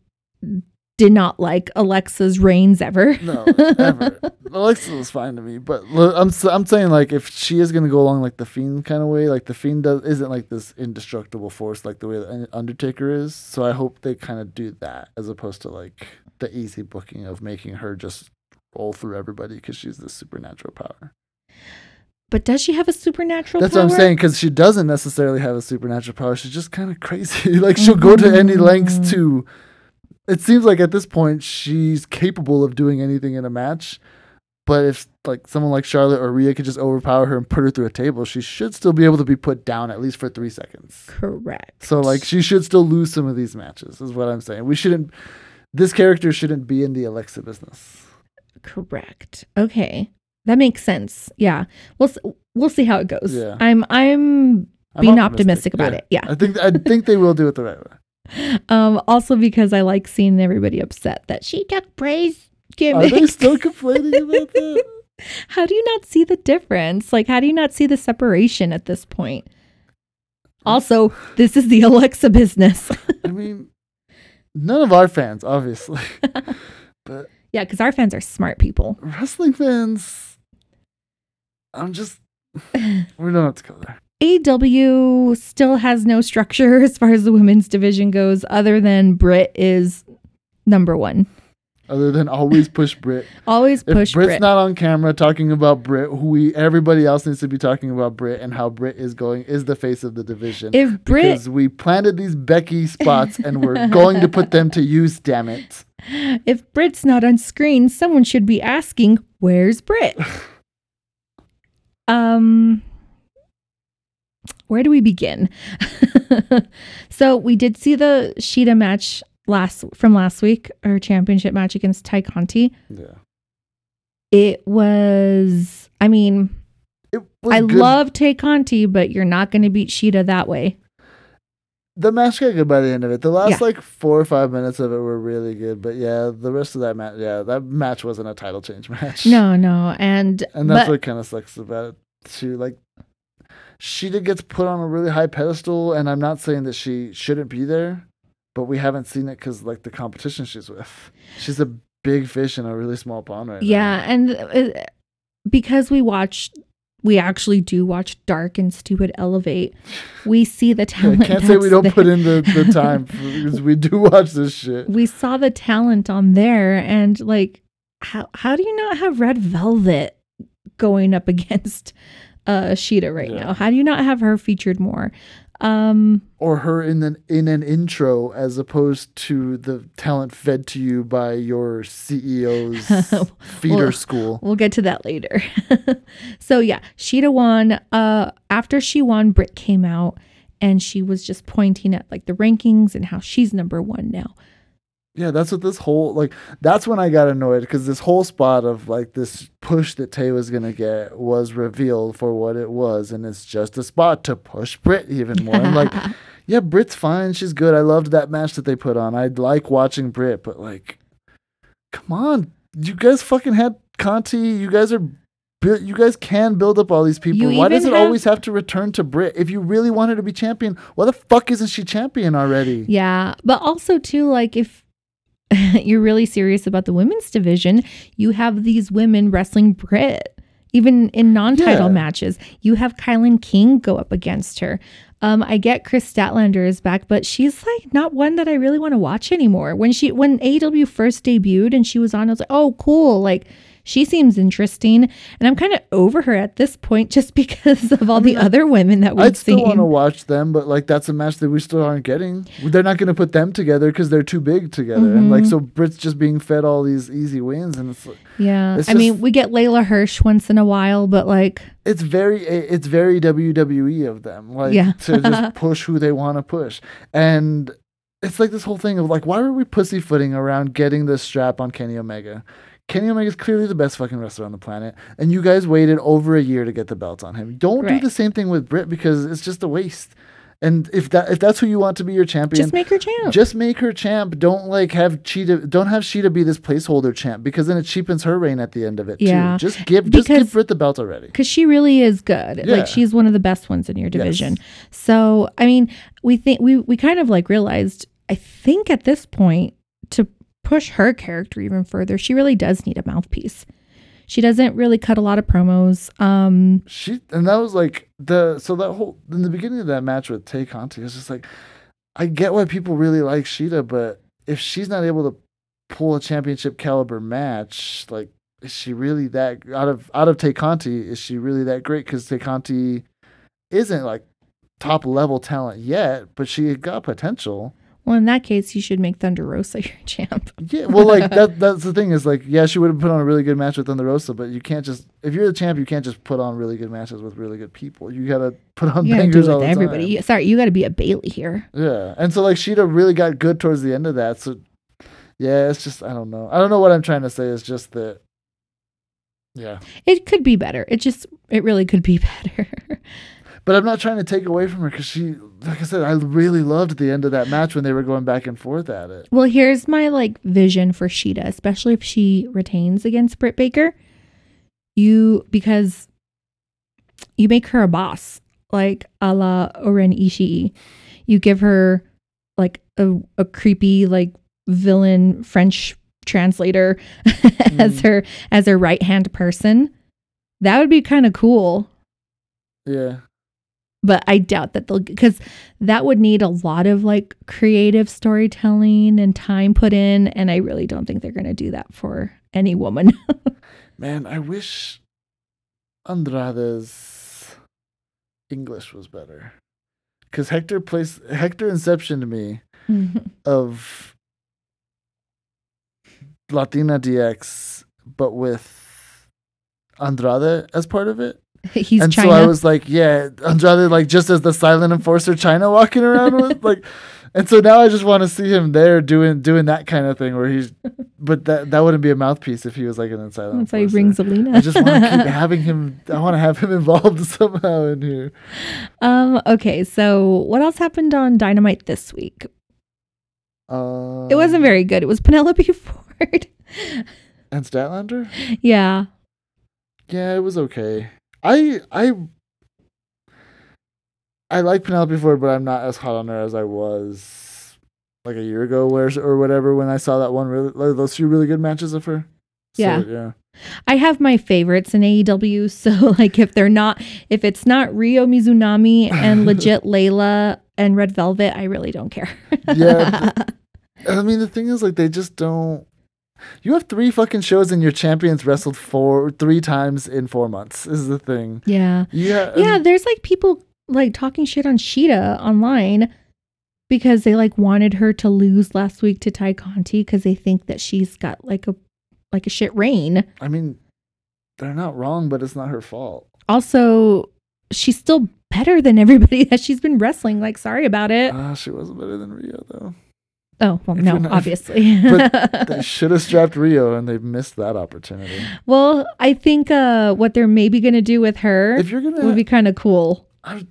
did not like Alexa's reigns ever. No, ever. Alexa was fine to me, but I'm I'm saying like if she is gonna go along like the fiend kind of way, like the fiend does isn't like this indestructible force like the way the Undertaker is. So I hope they kind of do that as opposed to like the easy booking of making her just roll through everybody because she's this supernatural power. But does she have a supernatural? Power? That's power? what I'm saying because she doesn't necessarily have a supernatural power. She's just kind of crazy. like she'll go to any lengths Mm. to. It seems like at this point she's capable of doing anything in a match. But if like someone like Charlotte or Rhea could just overpower her and put her through a table, she should still be able to be put down at least for three seconds. Correct. So like she should still lose some of these matches. Is what I'm saying. We shouldn't. This character shouldn't be in the Alexa business. correct. Okay, that makes sense. Yeah, we'll we'll see how it goes. Yeah. I'm I'm I'm being optimistic, about it. Yeah. I think I think they will do it the right way. Um. Also because I like seeing everybody upset that she took Bray's Are gimmick. they still complaining about that? how do you not see the difference? Like, how do you not see the separation at this point? Also, this is the Alexa business. I mean, none of our fans, obviously, but yeah, because our fans are smart people. wrestling fans, I'm just, we don't have to go there. AEW still has no structure as far as the women's division goes, other than Britt is number one. Other than always push Britt. Always push Britt. If push Britt's Britt. not on camera talking about Britt, who we everybody else needs to be talking about Britt and how Britt is going is the face of the division. if Britt, because we planted these Becky spots and we're going to put them to use. Damn it! if Britt's not on screen, someone should be asking, "Where's Britt?" um, where do we begin? so we did see the Shida match last from last week, our championship match against Tay Conti. Yeah, It was, I mean, it was I good. love Tay Conti, but you're not going to beat Shida that way. the match got good by the end of it. The last Yeah. like four or five minutes of it were really good, but yeah, the rest of that match, yeah, that match wasn't a title change match. No, no, and and that's but, what kind of sucks about it too. Like, Shida gets put on a really high pedestal, and I'm not saying that she shouldn't be there, but we haven't seen it because like the competition she's with. She's a big fish in a really small pond right now. yeah, and uh, because we watch, we actually do watch Dark and Stupid Elevate. We see the I talent. can't say we don't put in the, the time because we do watch this shit. We saw the talent on there, and like, how how do you not have Red Velvet going up against uh Shida right Yeah. now? How do you not have her featured more? Um, Or her in an in an intro as opposed to the talent fed to you by your CEO's feeder Well, school. We'll get to that later. so yeah, Shida won. Uh, after she won, Britt came out and she was just pointing at like the rankings and how she's number one now. Yeah, that's what this whole like. That's when I got annoyed because this whole spot of like this push that Tay was gonna get was revealed for what it was, and it's just a spot to push Britt even more. I'm like, yeah, Britt's fine, she's good. I loved that match that they put on. I like watching Britt, but like, come on, you guys fucking had Conti. You guys are. You guys can build up all these people. You Why does it have- always have to return to Britt? If you really want her to be champion, why the fuck isn't she champion already? yeah, but also too like if you're really serious about the women's division, you have these women wrestling Britt. Even in non-title Yeah. matches, you have Kilynn King go up against her. Um, I get Kris Statlander is back, but she's like not one that I really want to watch anymore. When she when AEW first debuted and she was on, I was like, oh cool, like she seems interesting, and I'm kind of over her at this point just because of all mean, the other women that we've I'd still want to watch them, but like that's a match that we still aren't getting. They're not going to put them together because they're too big together, and like Mhm. so Britt's just being fed all these easy wins, and it's like, yeah, It's I mean we get Leyla Hirsch once in a while, but like it's very it's very WWE of them, like Yeah. to just push who they want to push, and it's like this whole thing of like why were we pussyfooting around getting this strap on Kenny Omega? Kenny Omega is clearly the best fucking wrestler on the planet, and you guys waited over a year to get the belt on him. Don't Right. do the same thing with Britt because it's just a waste. And if that if that's who you want to be your champion, Just make her champ. just make her champ. Don't like have Shida. Don't have Shida be this placeholder champ because then it cheapens her reign at the end of it Yeah. too. Just give just give Britt the belt already. because she really is good. Yeah. Like she's one of the best ones in your division. So I mean, we think we we kind of like realized. I think at this point to push her character even further, she really does need a mouthpiece. She doesn't really cut a lot of promos. Um, She and that was like the so that whole in the beginning of that match with Tay Conti, it's just like I get why people really like Shida, but if she's not able to pull a championship caliber match, like is she really that out of out of Tay Conti? Is she really that great? Because Tay Conti isn't like top level talent yet, but she got potential. Well, in that case, you should make Thunder Rosa your champ. Yeah, well, like that. That's the thing is like, yeah, she would have put on a really good match with Thunder Rosa, but you can't just if you're the champ, you can't just put on really good matches with really good people. You gotta put on You bangers all the everybody. time. You- Sorry, you got to be a Bayley here. Yeah, and so like Shida really got good towards the end of that. So yeah, it's just I don't know. I don't know what I'm trying to say. It's just that. Yeah, It could be better. It just, it really could be better. But I'm not trying to take away from her because she, like I said, I really loved the end of that match when they were going back and forth at it. Well, here's my like vision for Shida, especially if she retains against Britt Baker. You because you make her a boss, like a la O-Ren Ishii. You give her like a, a creepy like villain French translator as Mm. her as her right hand person. That would be kind of cool. Yeah, but I doubt that they'll because that would need a lot of like creative storytelling and time put in, and I really don't think they're going to do that for any woman. man, I wish Andrade's English was better. Because Hector plays Hector Inception to me mm-hmm. of Latina DX, but with Andrade as part of it. He's and Chyna. so I was like, yeah, Andrade, like just as the silent enforcer Chyna walking around with like, and so now I just want to see him there doing doing that kind of thing where he's, but that that wouldn't be a mouthpiece if he was like an silent. That's why he enforcer. brings Alina. I just want to keep having him. I want to have him involved somehow in here. um. Okay. So what else happened on Dynamite this week? Um, It wasn't very good. It was Penelope Ford. and Statlander. yeah. Yeah, it was okay. I I I like Penelope Ford, but I'm not as hot on her as I was like a year ago, where or whatever when I saw that one really like, those few really good matches of her. So, Yeah. yeah. I have my favorites in AEW. So like if they're not if it's not Ryo Mizunami and legit Leyla and Red Velvet, I really don't care. Yeah, I mean, the thing is, like, they just don't. You have three fucking shows and your champions wrestled four three times in four months. Is the thing. yeah. Yeah. Yeah, there's like people like talking shit on Shida online because they like wanted her to lose last week to Tay Conti because they think that she's got like a like a shit reign. I mean, they're not wrong, but it's not her fault. Also, she's still better than everybody that she's been wrestling. Like, sorry about it. Ah, she wasn't better than Ryo though. Oh, well, if no, not- obviously. They should have strapped Ryo, and they missed that opportunity. well, I think uh what they're maybe gonna do with her If you're gonna, would be kind of cool. I'm,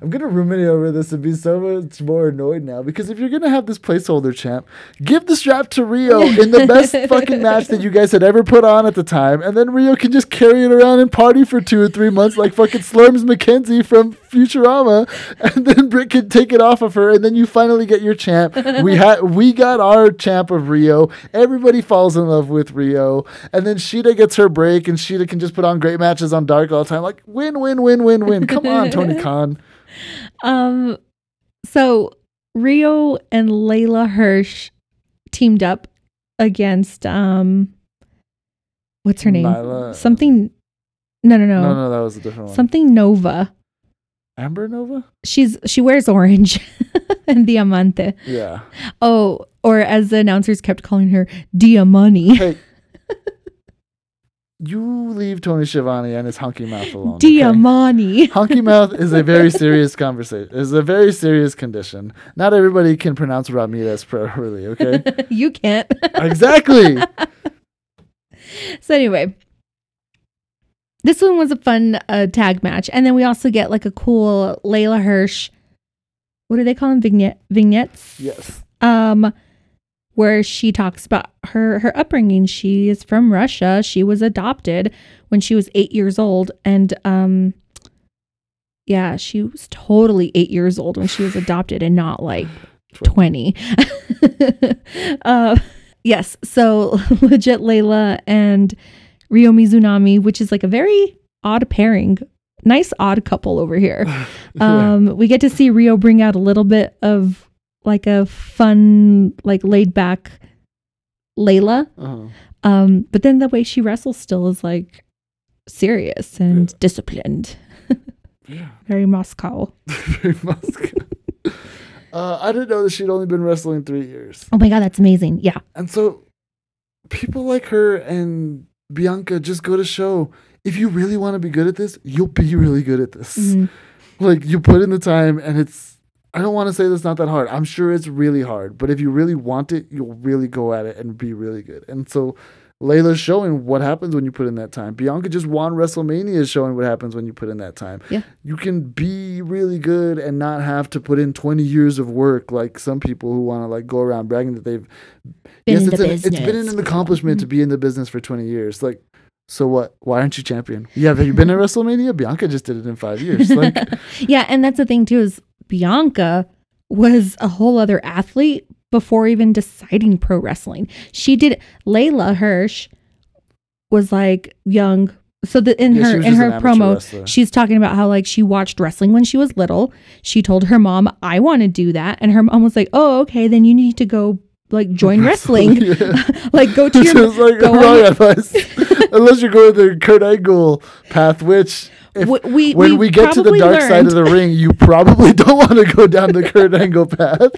I'm gonna ruminate over this and be so much more annoyed now because if you're gonna have this placeholder champ, give the strap to Ryo in the best fucking match that you guys had ever put on at the time, and then Ryo can just carry it around and party for two or three months like fucking Slurms MacKenzie from Futurama, and then Britt can take it off of her, and then you finally get your champ. We had we got our champ of Ryo. Everybody falls in love with Ryo, and then Shida gets her break, and Shida can just put on great matches on Dark all the time. Like win, win, win, win, win. Come on, Tony Khan. Um, so Ryo and Leyla Hirsch teamed up against um, what's her name? Nyla- Something. No, no, no, No, no, that was a different one. Something Nova. Amber Nova? She's she wears orange and Diamante. Yeah. Oh, or as the announcers kept calling her, Diamani. Hey. you leave Tony Schiavone and his hunky mouth alone. okay? Diamani. Hunky mouth is a very serious conversation. Is a very serious condition. Not everybody can pronounce Ramirez properly, okay? you can't. exactly. so anyway, this one was a fun uh, tag match, and then we also get like a cool Leyla Hirsch. What do they call them? Vignette vignettes. Yes. Um, where she talks about her her upbringing. She is from Russia. She was adopted when she was eight years old, and um, yeah, she was totally eight years old when she was adopted, and not like 20. uh, yes. So legit Leyla and Ryo Mizunami, which is like a very odd pairing. Nice odd couple over here. Um, we get to see Ryo bring out a little bit of like a fun, like laid back Leyla. Uh-huh. Um, but then the way she wrestles still is like serious and disciplined. Yeah. Very Moscow. Very Moscow. Uh, I didn't know that she'd only been wrestling three years. Oh my god, that's amazing. Yeah. And so people like her and Bianca just go to show if you really want to be good at this, you'll be really good at this. Mhm. Like you put in the time and it's I don't want to say that's not that hard. I'm sure it's really hard, but if you really want it, you'll really go at it and be really good. And so Leyla's showing what happens when you put in that time. Bianca just won WrestleMania is showing what happens when you put in that time. Yeah. You can be really good and not have to put in 20 years of work like some people who want to like go around bragging that they've Been in it's, the an, it's been business an accomplishment to be in the business for 20 years. Like, so what? Why aren't you champion? Yeah, have you been in WrestleMania? Bianca just did it in five years. Like, yeah, and that's the thing too is Bianca was a whole other athlete before even deciding pro wrestling. She did Leyla Hirsch was like young. So the, in Yeah, her in her promo, wrestler. she's talking about how like she watched wrestling when she was little. She told her mom, "I want to do that," and her mom was like, "Oh, okay, then you need to go like join wrestling, like go to your like go on wrong your- advice. Unless you're going the Kurt Angle path, which if, we- when we we, get to the dark side of the ring, you probably don't want to go down the Kurt Angle path.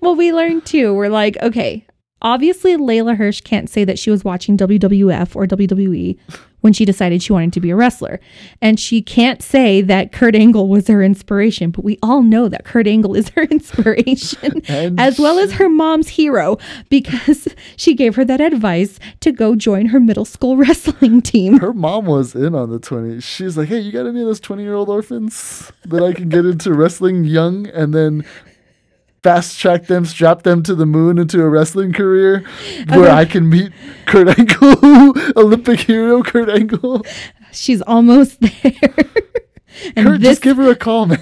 Well, we learned too. We're like, okay, obviously Leyla Hirsch can't say that she was watching WWF or WWE when she decided she wanted to be a wrestler. And she can't say that Kurt Angle was her inspiration, but we all know that Kurt Angle is her inspiration as well as her mom's hero because she gave her that advice to go join her middle school wrestling team. Her mom was in on the 20. She's like, hey, you got any of those 20 year old orphans that I can get into wrestling young and then fast track them, strap them to the moon into a wrestling career where Okay. I can meet Kurt Angle, Olympic hero Kurt Angle? She's almost there. and Kurt, this just give her a call, man.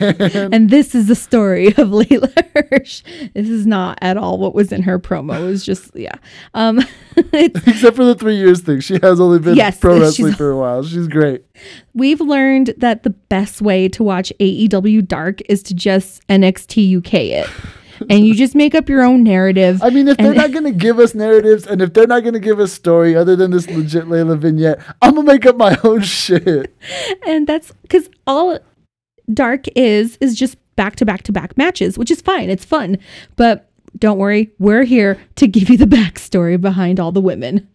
And this is the story of Leyla Hirsch. This is not at all what was in her promo. It was just, yeah. Um, Except for the three years thing. She has only been Yes, pro wrestling for a while. She's great. we've learned that the best way to watch AEW Dark is to just NXT UK it. And you just make up your own narrative. I mean, if they're not going to give us narratives and if they're not going to give us story other than this legit Leyla vignette, I'm going to make up my own shit. and that's because all Dark is, is just back to back to back matches, which is fine. It's fun. But don't worry, we're here to give you the backstory behind all the women.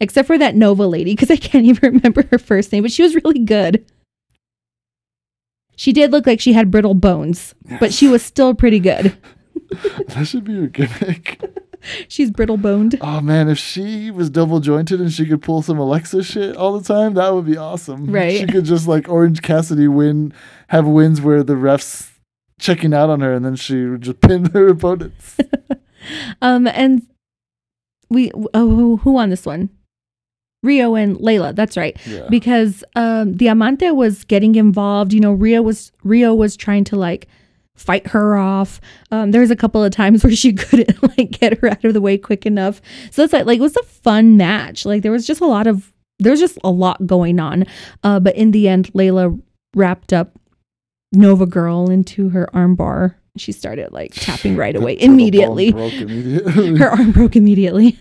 Except for that Nova lady, because I can't even remember her first name, but she was really good. She did look like she had brittle bones, but she was still pretty good. That should be your gimmick. She's brittle boned. Oh man, if she was double jointed and she could pull some Alexa shit all the time, that would be awesome. Right. She could just like Orange Cassidy win, have wins where the refs checking out on her and then she would just pin her opponents. Um, and we oh who, who won this one? Ryo and Leyla. That's right. Yeah. because um Diamante was getting involved. You know, Ryo was Ryo was trying to like fight her off. Um, there was a couple of times where she couldn't like get her out of the way quick enough. So it's like like it was a fun match. Like there was just a lot of there's just a lot going on. Uh, but in the end, Leyla wrapped up Nova Girl into her armbar. She started like tapping right away immediately. immediately. Her arm broke immediately.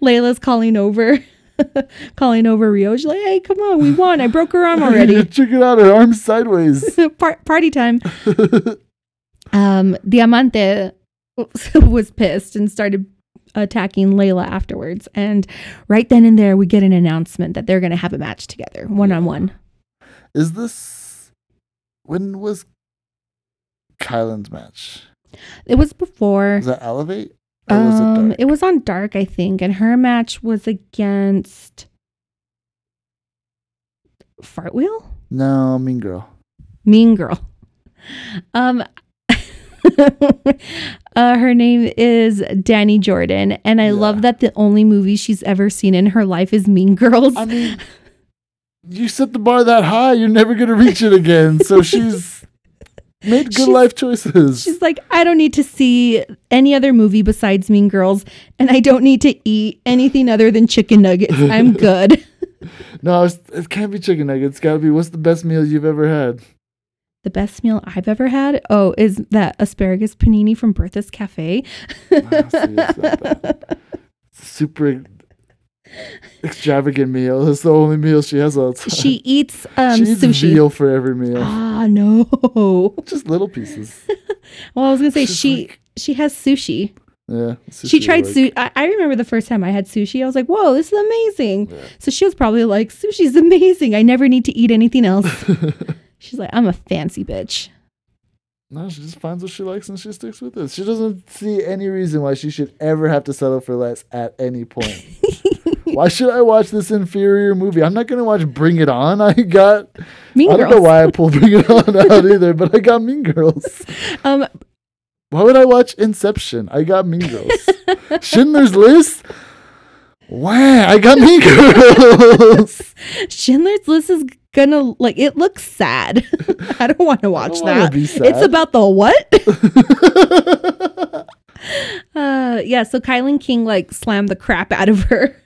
Leyla's calling over, calling over Ryo. She's like, "Hey, come on, we won! I broke her arm already. Check it out, her arm sideways. Par- party time." Um, Diamante was pissed and started attacking Leyla afterwards. And right then and there, we get an announcement that they're going to have a match together, one on one. Is this when was Kilynn's match? It was before. Was that Elevate? Or was it Um, it was on Dark, I think, and her match was against Fartwheel, no, Mean Girl. Mean Girl. Um, uh, her name is Dani Jordyn, and I Yeah. love that the only movie she's ever seen in her life is Mean Girls. I mean, you set the bar that high, you're never gonna reach it again. So she's made good She's- life choices. She's like, I don't need to see any other movie besides Mean Girls, and I don't need to eat anything other than chicken nuggets. I'm good. No, it's, it can't be chicken nuggets. It's gotta be what's the best meal you've ever had? The best meal I've ever had, oh, is that asparagus panini from Bertha's Cafe. See, it's not bad. Super extravagant meal. That's the only meal she has all the time. she eats um, she eats sushi. veal for every meal. Ah, no. Just little pieces. Well, I was gonna say She's she like- she has sushi. Yeah. she tried sushi. I, I remember the first time I had sushi. I was like, "Whoa, this is amazing!" Yeah. So she was probably like, "Sushi's amazing. I never need to eat anything else." She's like, "I'm a fancy bitch." No, she just finds what she likes and she sticks with it. She doesn't see any reason why she should ever have to settle for less at any point. Why should I watch this inferior movie? I'm not gonna watch Bring It On. I got Mean I don't know why I pulled Bring It On out either, but I got Mean Girls. Um, Why would I watch Inception? I got Mean Girls. Schindler's List? Wow, I got Mean Girls. Schindler's List is gonna like it looks sad. I don't want to watch that. It's about the what? uh, yeah. So Kilynn King like slammed the crap out of her.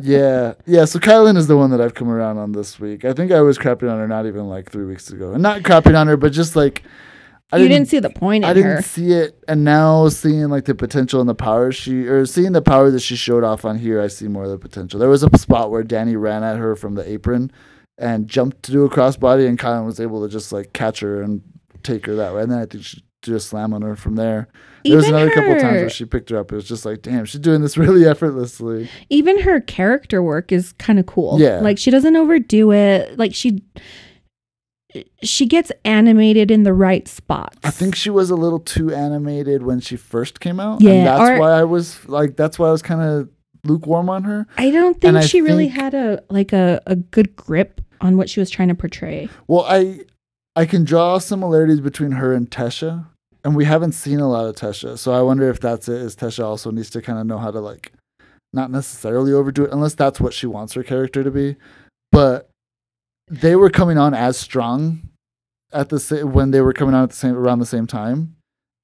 Yeah, yeah. So Kilynn is the one that I've come around on this week. I think I was crapping on her not even like three weeks ago, and not crapping on her, but just like I you didn't see the point in I didn't her. see it, and now seeing like the potential and the power she or seeing the power that she showed off on here, I see more of the potential. There was a spot where Dani ran at her from the apron and jumped to do a crossbody, and Kilynn was able to just like catch her and take her that way. And then I think she did a slam on her from there. There was another couple times where she picked her up. It was just like, damn, she's doing this really effortlessly. even her character work is kind of cool. Yeah. Like she doesn't overdo it. Like she she gets animated in the right spots. I think she was a little too animated when she first came out. Yeah, and that's or- why I was like, that's why I was kind of lukewarm on her. I don't and think I she really think- had a like a, a good grip on what she was trying to portray. Well, I I can draw similarities between her and Tesha, and we haven't seen a lot of Tesha, so I wonder if that's it. Is Tesha also needs to kind of know how to like, not necessarily overdo it, unless that's what she wants her character to be. But they were coming on as strong at the sa- when they were coming on at the same around the same time,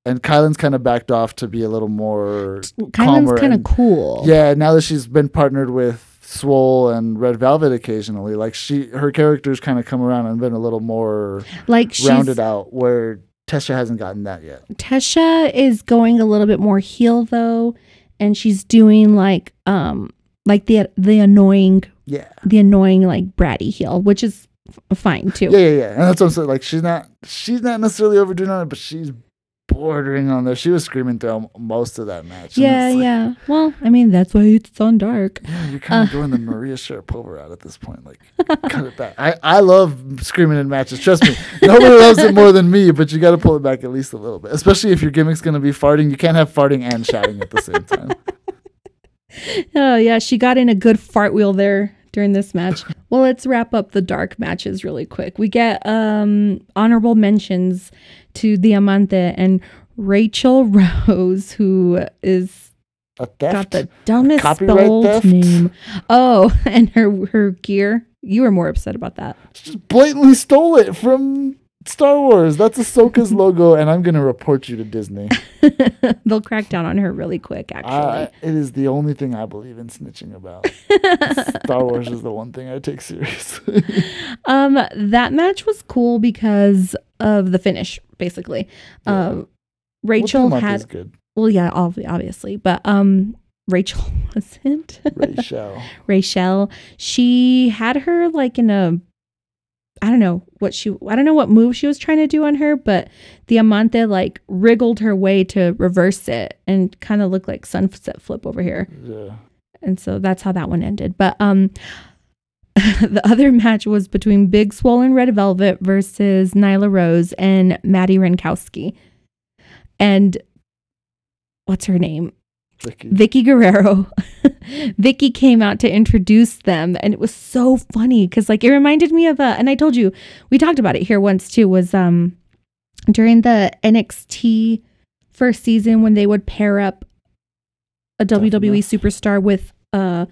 and Kilynn's kind of backed off to be a little more Kilynn's kind of cool. yeah, now that she's been partnered with Swole and Red Velvet occasionally, like she her characters kind of come around and been a little more Like rounded out where Tesha hasn't gotten that yet. Tesha is going a little bit more heel though, and she's doing like um like the the annoying Yeah. the annoying like bratty heel, which is f- fine too. Yeah, yeah, yeah. And that's what I'm saying. Like she's not she's not necessarily overdoing on it, but she's bordering on there. She was screaming through most of that match. Yeah, like, yeah. Well, I mean, that's why it's on dark. Yeah, you're kind of Uh. going the Maria Sharapova route at this point. Like, cut it back. I, I love screaming in matches. Trust me, nobody loves it more than me. But you got to pull it back at least a little bit, especially if your gimmick's going to be farting. You can't have farting and shouting at the same time. Oh, yeah. She got in a good fart wheel there during this match. well, let's wrap up the dark matches really quick. We get um honorable mentions to Diamante and Rachel Rose, who is got the dumbest spelled theft? name. Oh, and her her gear. You were more upset about that. She just blatantly stole it from Star Wars. That's Ahsoka's logo, and I'm going to report you to Disney. They'll crack down on her really quick, actually. I, it is the only thing I believe in snitching about. Star Wars is the one thing I take seriously. Um, that match was cool because of the finish, basically. Yeah. Um, Rachel Well, had good. well, yeah, obviously, but um, Rachel wasn't. Rachel. Rachel, she had her like in a, I don't know what she, I don't know what move she was trying to do on her, but the Amante like wriggled her way to reverse it and kind of looked like sunset flip over here. Yeah. and so that's how that one ended. But um, the other match was between Big Swollen Red Velvet versus Nyla Rose and Maddie Wrenkowski. And what's her name? Vickie. Vickie Guerrero. Vickie came out to introduce them and it was so funny cuz like it reminded me of uh, and I told you we talked about it here once too was um during the NXT first season when they would pair up a Tough WWE enough. superstar with uh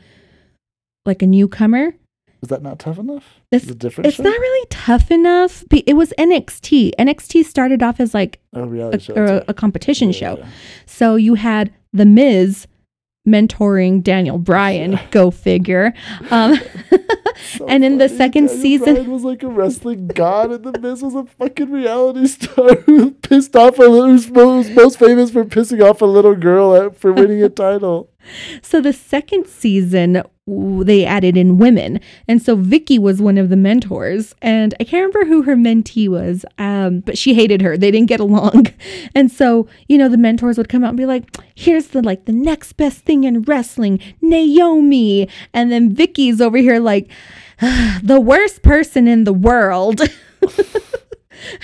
like a newcomer. Is that not tough enough? It's Is it different? it's show? not really tough enough. It was NXT. NXT started off as like a a, reality show. or a, a competition right. show. Yeah, So you had The Miz mentoring Daniel Bryan, go figure. Um. So And in the second Daniel season- Bryan was like a wrestling god, and the Miz was a fucking reality star who pissed off a little. Who's most, most famous for pissing off a little girl at, for winning a title. So the second season, they added in women. And so Vickie was one of the mentors. And I can't remember who her mentee was, um, but she hated her. They didn't get along. And so, you know, the mentors would come out and be like, here's the like the next best thing in wrestling, Naomi. And then Vickie's over here like, the worst person in the world.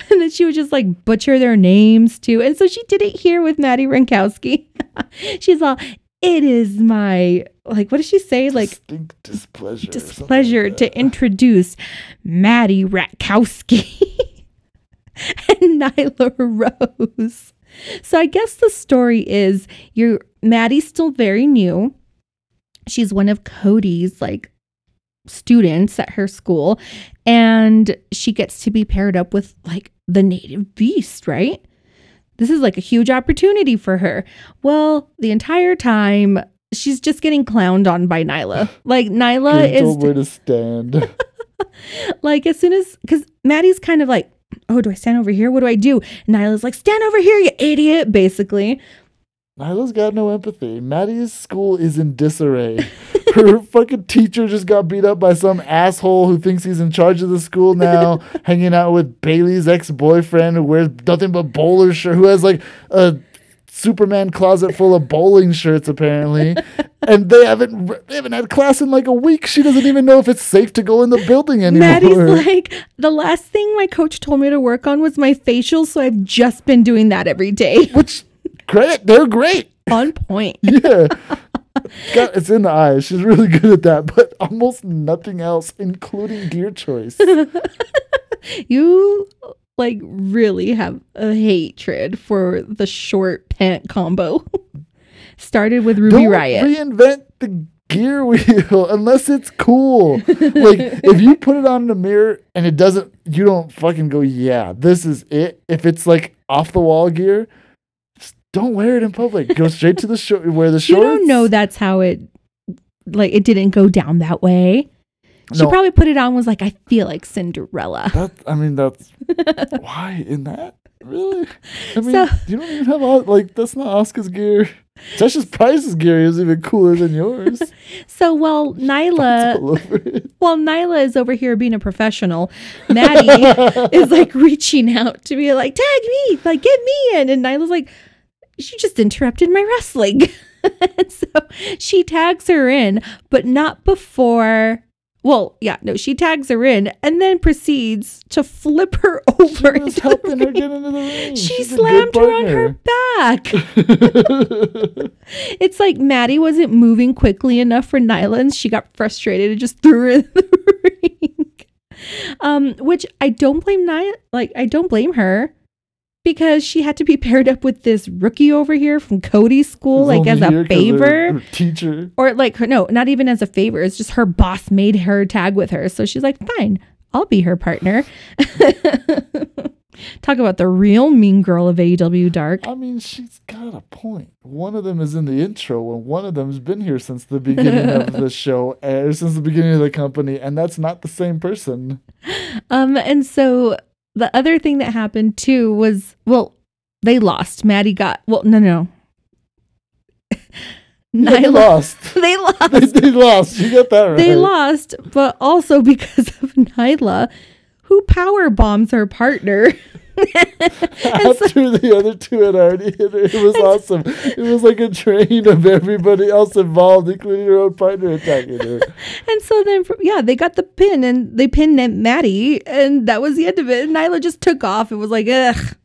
and then she would just like butcher their names too. And so she did it here with Maddie Rankowski. She's all, it is my like what does she say? Like Distinct displeasure. something like displeasure to introduce Maddie Ratkowski and Nyla Rose. So I guess the story is you're Maddie's still very new. She's one of Cody's like students at her school and she gets to be paired up with like the native beast, right? This is like a huge opportunity for her. Well, the entire time she's just getting clowned on by Nyla. Like Nyla is where to stand. like as soon as because Maddie's kind of like, oh, do I stand over here? What do I do? And Nyla's like, stand over here, you idiot, basically. Nyla's got no empathy. Maddie's school is in disarray. Her fucking teacher just got beat up by some asshole who thinks he's in charge of the school now, hanging out with Bailey's ex boyfriend who wears nothing but bowler shirt, who has like a Superman closet full of bowling shirts apparently, and they haven't they haven't had class in like a week. She doesn't even know if it's safe to go in the building anymore. Maddie's like, the last thing my coach told me to work on was my facials, so I've just been doing that every day. which credit they're great. On point. Yeah. Got, it's in the eyes. She's really good at that, but almost nothing else, including gear choice. You like really have a hatred for the short pant combo. Started with Ruby Don't Riot. reinvent the gear wheel unless it's cool. like if you put it on the mirror and it doesn't, you don't fucking go, yeah, this is it. If it's like off the wall gear, don't wear it in public. Go straight to the short. Wear the shorts. you don't know that's how it like it didn't go down that way. She No. probably put it on was like, I feel like Cinderella. That I mean, that's why in that really. I mean, So- you don't even have like that's not Asuka's gear. Tesha's Price's gear is even cooler than yours. So while Nyla all over it. while Nyla is over here being a professional, Maddie is like reaching out to be like, tag me, like get me in. And Nyla's like, she just interrupted my wrestling. so she tags her in, but not before. Well, yeah, no, she tags her in and then proceeds to flip her over. She into the helping her get into the ring. She She's slammed her on her back. It's like Maddie wasn't moving quickly enough for Nyla and she got frustrated and just threw her in the ring. Um, which I don't blame Nyla like I don't blame her because she had to be paired up with this rookie over here from Cody's school, like as a here 'cause her- favor. her teacher. Or like her no, not even as a favor. It's just her boss made her tag with her. So she's like, fine, I'll be her partner. Talk about the real mean girl of AEW Dark. I mean, she's got a point. One of them is in the intro, and one of them's been here since the beginning of the show, or since the beginning of the company, and that's not the same person. Um, and so the other thing that happened too was, well, they lost. Maddie got, well, no, no. They Nyla, lost. they they, lost. they lost. You got that right. They lost, but also because of Nyla, who power bombs her partner. After the other two had already hit her, it was awesome. It was like a train of everybody else involved, including her own partner attacking her. and so then, yeah, they got the pin and they pinned Maddie, and that was the end of it. And Nyla just took off. It was like, ugh.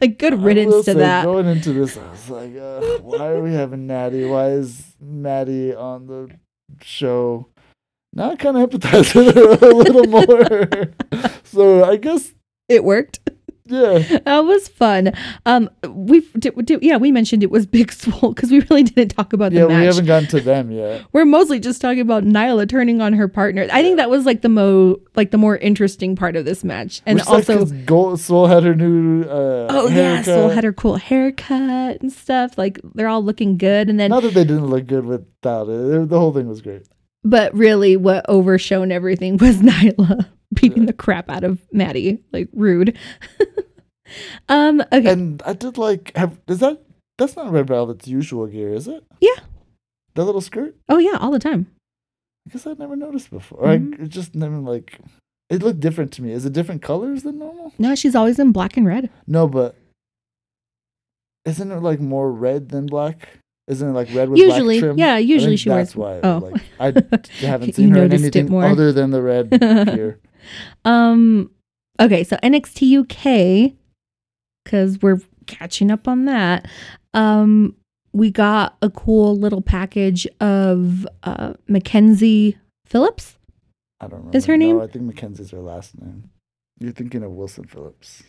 like good riddance to say, that. Going into this, I was like, uh, why are we having Natty? Why is Maddie on the show? Now I kind of empathize with her a little more. so I guess, It worked. yeah. That was fun. Um, we did, did, yeah, we mentioned it was Big Swole because we really didn't talk about Yeah, the match. we haven't gotten to them yet. We're mostly just talking about Nyla turning on her partner. I think that was like the mo like the more interesting part of this match, and Which also 'cause Gold Soul had her new uh, oh yeah, Soul had her cool haircut and stuff. Like they're all looking good, and then Not that they didn't look good without it. The whole thing was great. But really, what overshone everything was Nyla beating the crap out of Maddie, like rude. um. Okay. And I did like have is that that's not Red Velvet's usual gear, is it? Yeah. That little skirt? oh yeah, all the time. I guess I'd never noticed before. Or I it just never like it looked different to me. Is it different colors than normal? No, she's always in black and red. No, but isn't it like more red than black? Isn't it like red with Usually, black trim? yeah. I Usually she that's wears. That's why. oh. Like I haven't seen her in anything more. other than the red here. Um okay, so NXT UK cuz we're catching up on that. Um we got a cool little package of uh Mackenzie Phillips. I don't remember. Is her No, name? I think Mackenzie's her last name. You're thinking of Wilson Phillips.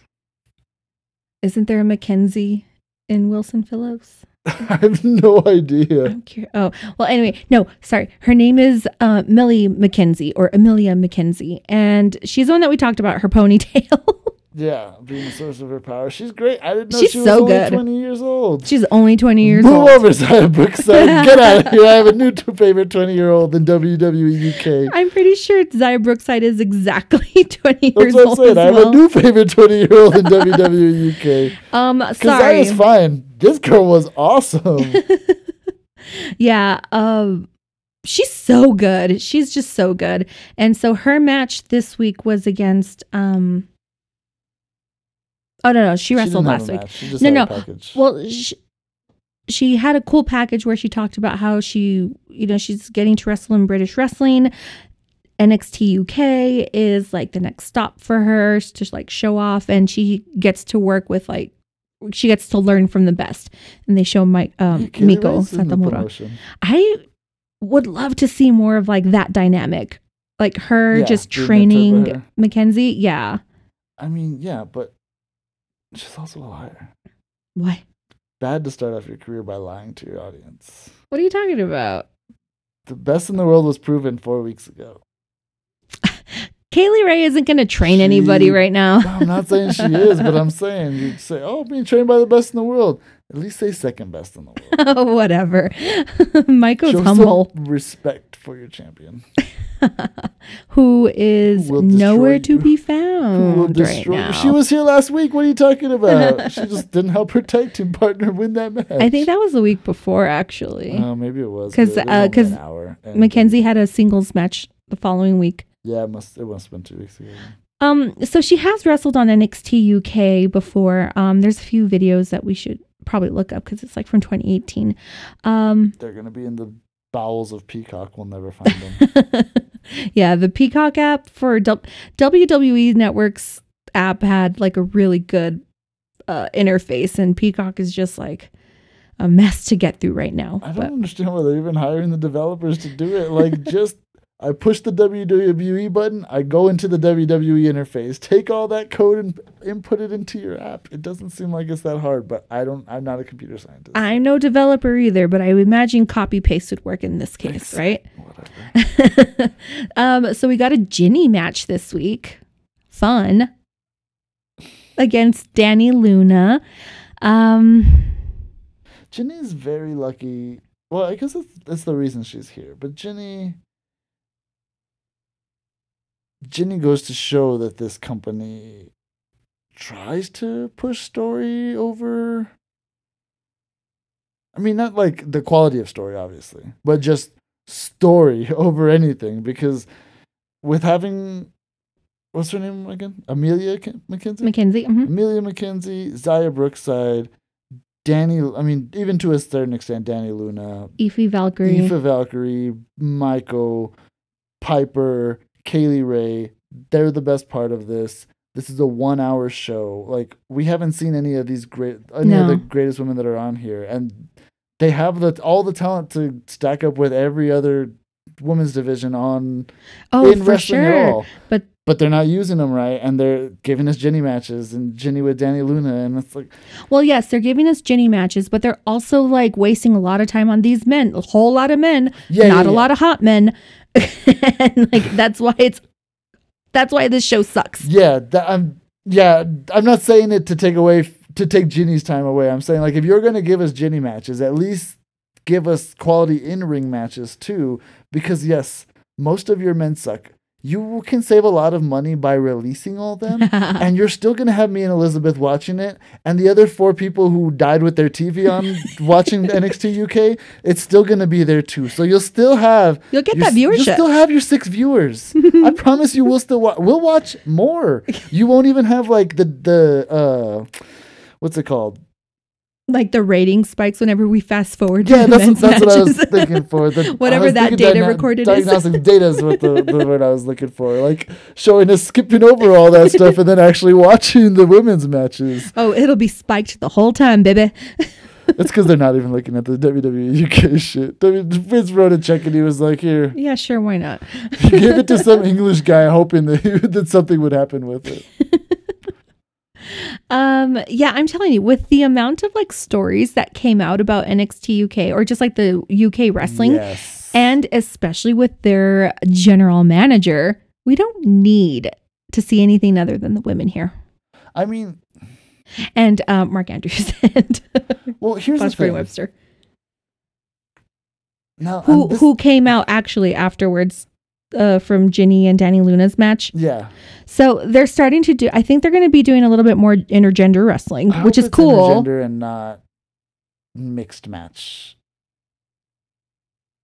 Isn't there a Mackenzie in Wilson Phillips? I have no idea. Oh, well, anyway, no, sorry. Her name is uh, Millie McKenzie or Amelia McKenzie, and she's the one that we talked about. Her ponytail. Yeah, being the source of her power. She's great. I didn't know She's she was so only good. 20 years old. she's only 20 years Move old. over, Xia Brookside. Get out of here. I have a new favorite 20 year old in WWE UK. I'm pretty sure Xia Brookside is exactly 20 That's years what I'm old saying. I have well. a new favorite 20 year old in WWE UK. um, Because sorry. Xia's fine. This girl was awesome. Yeah, um she's so good. She's just so good. And so her match this week was against um Oh no, no, she wrestled last week. No, no. Well, she, she had a cool package where she talked about how she, you know, she's getting to wrestle in British wrestling. NXT UK is like the next stop for her to like show off, and she gets to work with like she gets to learn from the best. And they show Mike um, Miko Ray's in the Satomura. I would love to see more of like that dynamic, like her Yeah, just being mentored by training. Mackenzie. Yeah, I mean, yeah, but she's also a liar. why? Bad to start off your career by lying to your audience. What are you talking about? The best in the world was proven four weeks ago. Kay Lee Ray isn't going to train She- anybody right now. I'm not saying she is, but I'm saying you say, "Oh, being trained by the best in the world." At least say second best in the world. Oh, whatever. Michael's Show humble, some respect for your champion. who is Who nowhere to you. be found right now. you. She was here last week. What are you talking about? she just didn't help her tag team partner win that match. I think that was the week before, actually. Oh, maybe it was 'Cause, but it was uh, only 'cause an hour. and- Mackenzie had a singles match the following week. Yeah, it must. It must have been two weeks ago. Um, so she has wrestled on NXT UK before. Um, there's a few videos that we should probably look up because it's like from 2018. Um, They're gonna be in the bowels of Peacock. We'll never find them. yeah, the Peacock app for WWE Network's app had like a really good uh, interface, and Peacock is just like a mess to get through right now. I don't But understand why they're even hiring the developers to do it. Like, just I push the WWE button, I go into the WWE interface, take all that code and input it into your app. It doesn't seem like it's that hard, but I don't. I'm not a computer scientist. I'm no developer either, but I imagine copy paste would work in this case, right? Whatever. um, so we got a Jinny match this week. Fun. Against Dani Luna. Um, Jinny's very lucky. Well, I guess that's, that's the reason she's here. But Jinny. Jinny goes to show that this company tries to push story over. I mean, not like the quality of story, obviously, but just story over anything. Because with having. What's her name again? Amelia K- McKenzie? Mackenzie. mhm. Amelia McKenzie, Xia Brookside, Dani. I mean, even to a certain extent, Dani Luna, Aoife Valkyrie. Aoife Valkyrie, Michael, Piper, Kay Lee Ray. They're the best part of this. This is a one hour show. Like we haven't seen any of these great any of the greatest women that are on here. And they have the all the talent to stack up with every other women's division on Oh, in for wrestling at sure. all. But But they're not using them right and they're giving us Jinny matches and Jinny with Dani Luna and it's like well, yes, they're giving us Jinny matches, but they're also like wasting a lot of time on these men. A whole lot of men, Yeah, not yeah, a yeah. lot of hot men. and like that's why it's that's why this show sucks. Yeah, that, I'm. Yeah, I'm not saying it to take away f- to take Jinny's time away. I'm saying like if you're gonna give us Jinny matches, at least give us quality in ring matches too. Because yes, most of your men suck. You can save a lot of money by releasing all them. and you're still gonna have me and Elizabeth watching it, and the other four people who died with their TV on watching NXT UK, it's still gonna be there too. So you'll still have You'll get your that s- You'll still have your six viewers. I promise you, we'll still wa- we'll watch more. You won't even have like the the uh, what's it called? Like the rating spikes whenever we fast forward. Yeah, the that's men's that's what I was thinking for. The, Whatever that data recorded is. diagnostic data is what the, the word I was looking for. Like showing us skipping over all that stuff and then actually watching the women's matches. oh, it'll be spiked the whole time, baby. It's because they're not even looking at the WWE UK shit. W- Vince wrote a check and he was like, "Here, Yeah, sure, why not? he gave it to some English guy, hoping that, that something would happen with it." Um, yeah, I'm telling you, with the amount of like stories that came out about NXT UK or just like the UK wrestling, Yes. and especially with their general manager, we don't need to see anything other than the women here. I mean, And um, Mark Andrews and well, here's the Osprey thing. Webster, Now, who this- who came out actually afterwards uh, from Jinny and Dani Luna's match. yeah, So they're starting to do. I think they're going to be doing a little bit more intergender wrestling, I which is it's cool. intergender and not mixed match.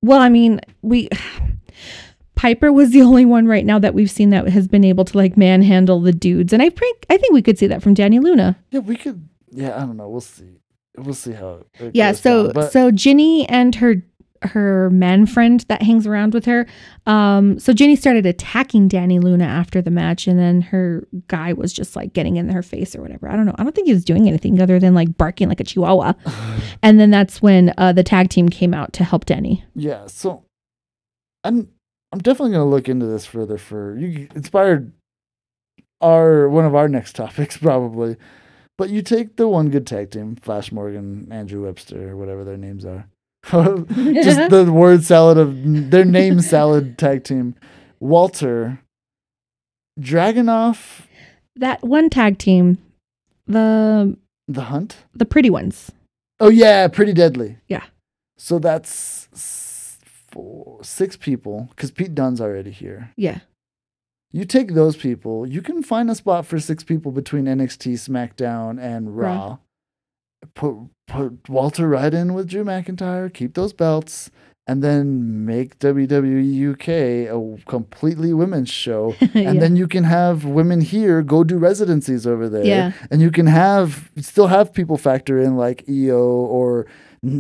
Well, I mean, we Piper was the only one right now that we've seen that has been able to like manhandle the dudes, and I think I think we could see that from Dani Luna. Yeah, we could. Yeah, I don't know. We'll see. We'll see how. It Yeah, so down, so Jinny and her her man friend that hangs around with her. Um, so Jinny started attacking Dani Luna after the match, and then her guy was just like getting in her face or whatever. I don't know. I don't think he was doing anything other than like barking like a chihuahua. and then that's when uh, the tag team came out to help Dani. yeah, so I'm I'm definitely gonna look into this further. For you inspired our one of our next topics probably, but you take the one good tag team, Flash Morgan, Andrew Webster, whatever their names are. Just the word salad of their name salad tag team. Walter, Dragunov, that one tag team, the the Hunt. the pretty ones. Oh yeah, pretty deadly. Yeah. So that's four, six people because Pete Dunne's already here. Yeah. You take those people, you can find a spot for six people between NXT, SmackDown, and Raw. Raw. Put put Walter right in with Drew McIntyre. Keep those belts, and then make WWE UK a completely women's show. And yeah. then you can have women here go do residencies over there yeah. and you can have still have people factor in like Io or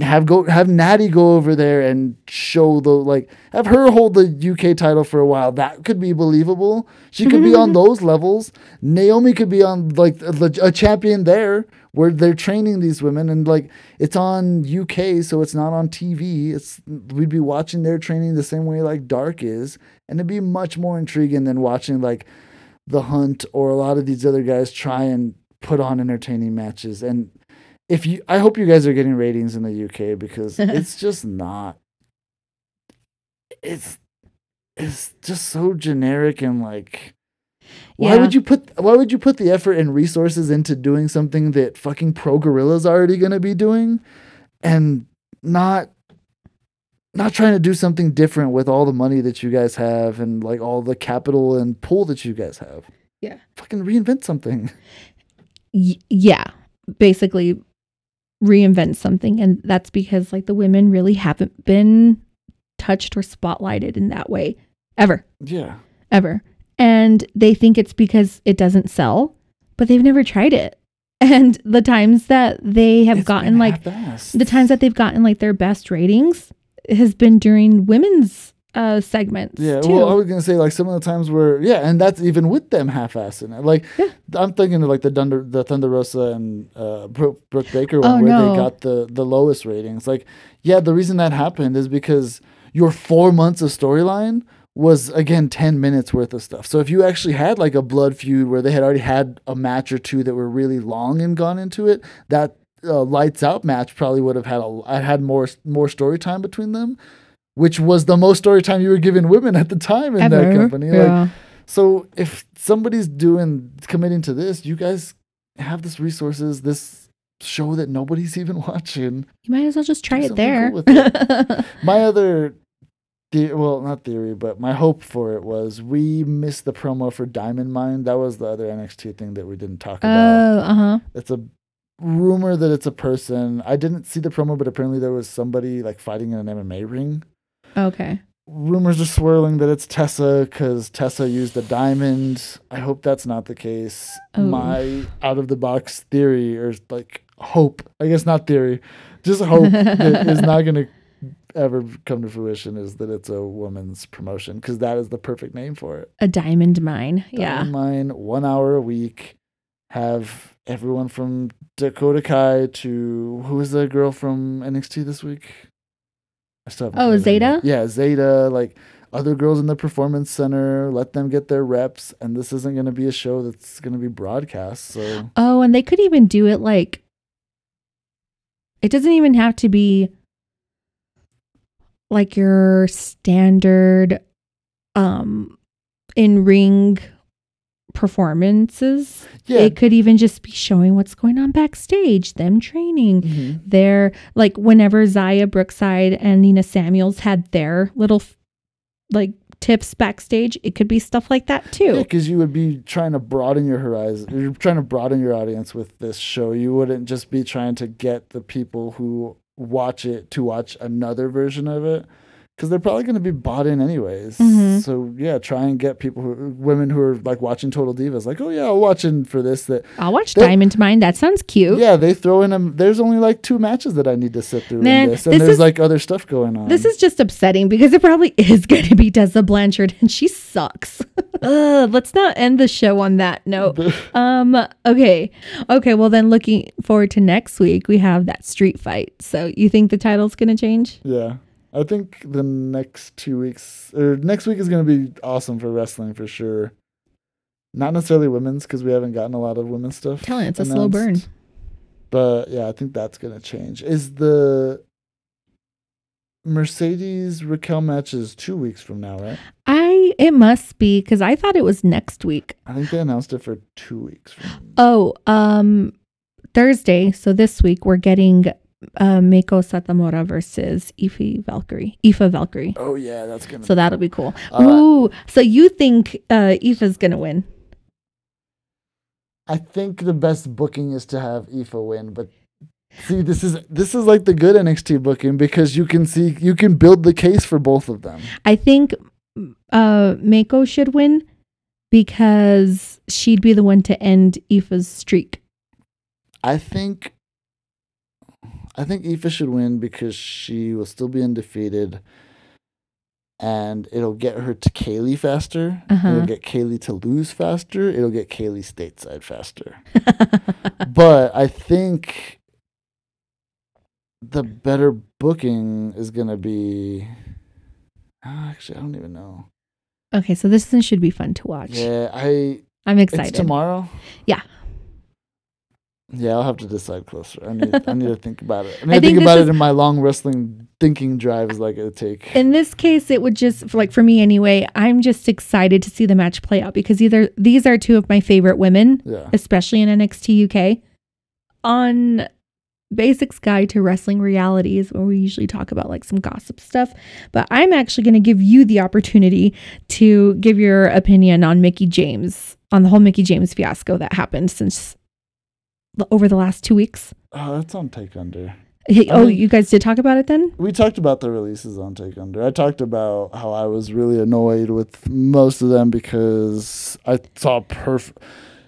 have go have Natty go over there and show the like have her hold the UK title for a while. That could be believable. She could be on those levels. Naomi could be on like a, a champion there where they're training these women and like it's on UK so it's not on TV. It's we'd be watching their training the same way like Dark is and it'd be much more intriguing than watching like the hunt or a lot of these other guys try and put on entertaining matches and if you i hope you guys are getting ratings in the uk because it's just not it's it's just so generic and like why Yeah. would you put why would you put the effort and resources into doing something that fucking pro gorilla's already going to be doing and not not trying to do something different with all the money that you guys have and like all the capital and pool that you guys have Yeah. fucking reinvent something Y- yeah. Basically, reinvent something, and that's because like the women really haven't been touched or spotlighted in that way ever, yeah ever. And they think it's because it doesn't sell, but they've never tried it. And the times that they have It's gotten like the times that they've gotten like their best ratings has been during women's uh segments Yeah, too. well, I was gonna say like some of the times where yeah, and that's even with them half-assing it. Like Yeah. I'm thinking of like the Thunder, the Thunder Rosa and uh, Britt, Britt Baker one Oh, where no. they got the the lowest ratings. Like yeah, the reason that happened is because your four months of storyline was again 10 minutes worth of stuff. So if you actually had like a blood feud where they had already had a match or two that were really long and gone into it, that uh, lights out match probably would have had a I had more more story time between them, which was the most story time you were giving women at the time in that Ever. company. Like, so if somebody's doing committing to this, you guys have this resources, this show that nobody's even watching. you might as well just try it there. cool with My other, the- well, not theory, but my hope for it was we missed the promo for Diamond Mine. That was the other NXT thing that we didn't talk about. oh, uh huh. It's a rumor that it's a person. I didn't see the promo, but apparently there was somebody like fighting in an MMA ring. Okay. Rumors are swirling that it's Tessa because Tessa used a diamond. I hope that's not the case. Oh. My out of the box theory, or like hope, I guess not theory, just hope that is not going to ever come to fruition is that it's a woman's promotion because that is the perfect name for it. A diamond mine. Yeah. Diamond Mine, one hour a week. Have everyone from Dakota Kai to who is the girl from NXT this week? I still Oh, heard of her Zayda? Yeah, Zayda. Like other girls in the performance center. Let them get their reps. And this isn't going to be a show that's going to be broadcast. So Oh, and they could even do it like it doesn't even have to be like your standard um in ring performances. yeah, It could even just be showing what's going on backstage, them training. mhm. Their like whenever Xia Brookside and Nina Samuels had their little like tips backstage, it could be stuff like that too. because you would be trying to broaden your horizon. You're trying to broaden your audience with this show. You wouldn't just be trying to get the people who watch it to watch another version of it, because they're probably going to be bought in anyways. Mhm. So yeah, try and get people, who, women who are like watching Total Divas, like, oh yeah, I'll watch in for this. That I'll watch They- Diamond Mine. That sounds cute. yeah, they throw in them. There's only like two matches that I need to sit through Man, in this, and this there's is- like other stuff going on. This is just upsetting because it probably is going to be Tessa Blanchard and she sucks. Ugh, let's not end the show on that note. Um okay. Okay, well then looking forward to next week we have that street fight. So you think the title's going to change? Yeah. I think the next two weeks or next week is going to be awesome for wrestling for sure. Not necessarily women's because we haven't gotten a lot of women's stuff. Telling you, it's a slow burn. But yeah, I think that's going to change. Is the Mercedes Raquel match is two weeks from now, right? I it must be cuz I thought it was next week. I think they announced it for two weeks from. Oh, um Thursday, so this week we're getting uh, Meiko Satomura versus Aoife Valkyrie. Aoife Valkyrie. Oh yeah, that's gonna. So that'll be cool. Right. Ooh, so you think uh Aoife's gonna win? I think the best booking is to have Aoife win, but see, this is this is like the good NXT booking because you can see you can build the case for both of them. I think uh Meiko should win because she'd be the one to end Aoife's streak. I think I think Aoife should win because she will still be undefeated. And it'll get her to Kay Lee faster. Uh-huh. It'll get Kay Lee to lose faster. It'll get Kay Lee stateside faster. but I think the better booking is gonna be. Ah, Actually, I don't even know. okay, so this one should be fun to watch. Yeah, I. I'm excited. It's tomorrow. Yeah. Yeah, I'll have to decide closer. I need. I need to think about it. I need I to think think about is- it in my long wrestling thinking drives, like it take. In this case, it would just like for me anyway. I'm just excited to see the match play out because either these are two of my favorite women, yeah. especially in NXT UK. On Basics Guide to Wrestling Realities, where we usually talk about like some gossip stuff, but I'm actually going to give you the opportunity to give your opinion on Mickie James, on the whole Mickie James fiasco that happened since over the last two weeks. Oh, that's on Take Under. Hey, oh, think- you guys did talk about it then? We talked about the releases on Take Under. I talked about how I was really annoyed with most of them because I saw perfect.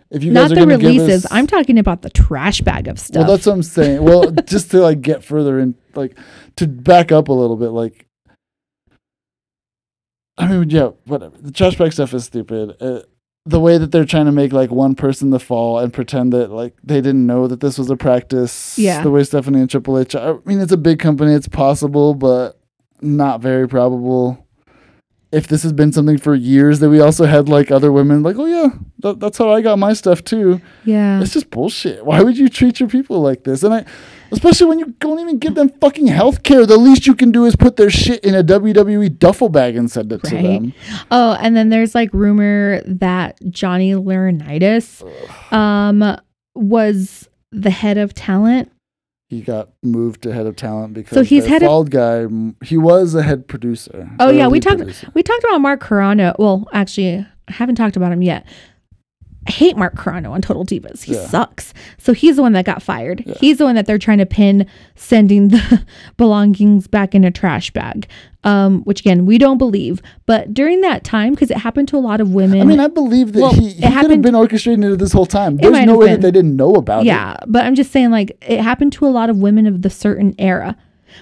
If you Not guys are the releases. us- I'm talking about the trash bag of stuff. Well, that's what I'm saying. Well, just to like get further in, like to back up a little bit, like I mean, yeah, whatever. The trash bag stuff is stupid. Uh, the way that they're trying to make like one person the fall and pretend that like they didn't know that this was a practice. Yeah. The way Stephanie and Triple H. I mean, it's a big company. It's possible, but not very probable. If this has been something for years, that we also had like other women like, oh yeah, that, that's how I got my stuff too. Yeah. It's just bullshit. Why would you treat your people like this? And I, especially when you don't even give them fucking health care. The least you can do is put their shit in a WWE duffel bag and send it to them. Oh, and then there's like rumor that Johnny Laurinaitis um was the head of talent. He got moved to head of talent because So he's head of- bald guy. He was a head producer. Oh yeah, we talked producer. we talked about Mark Carrano. Well, actually, I haven't talked about him yet. I hate Mark Carrano on Total Divas. He Yeah. sucks. So he's the one that got fired. Yeah. He's the one that they're trying to pin sending the belongings back in a trash bag. Um, which again, we don't believe. But during that time, because it happened to a lot of women. I mean, I believe that Well, he, it he could have been orchestrating it this whole time. There's no way been. that they didn't know about it. yeah, but I'm just saying, like, it happened to a lot of women of the certain era,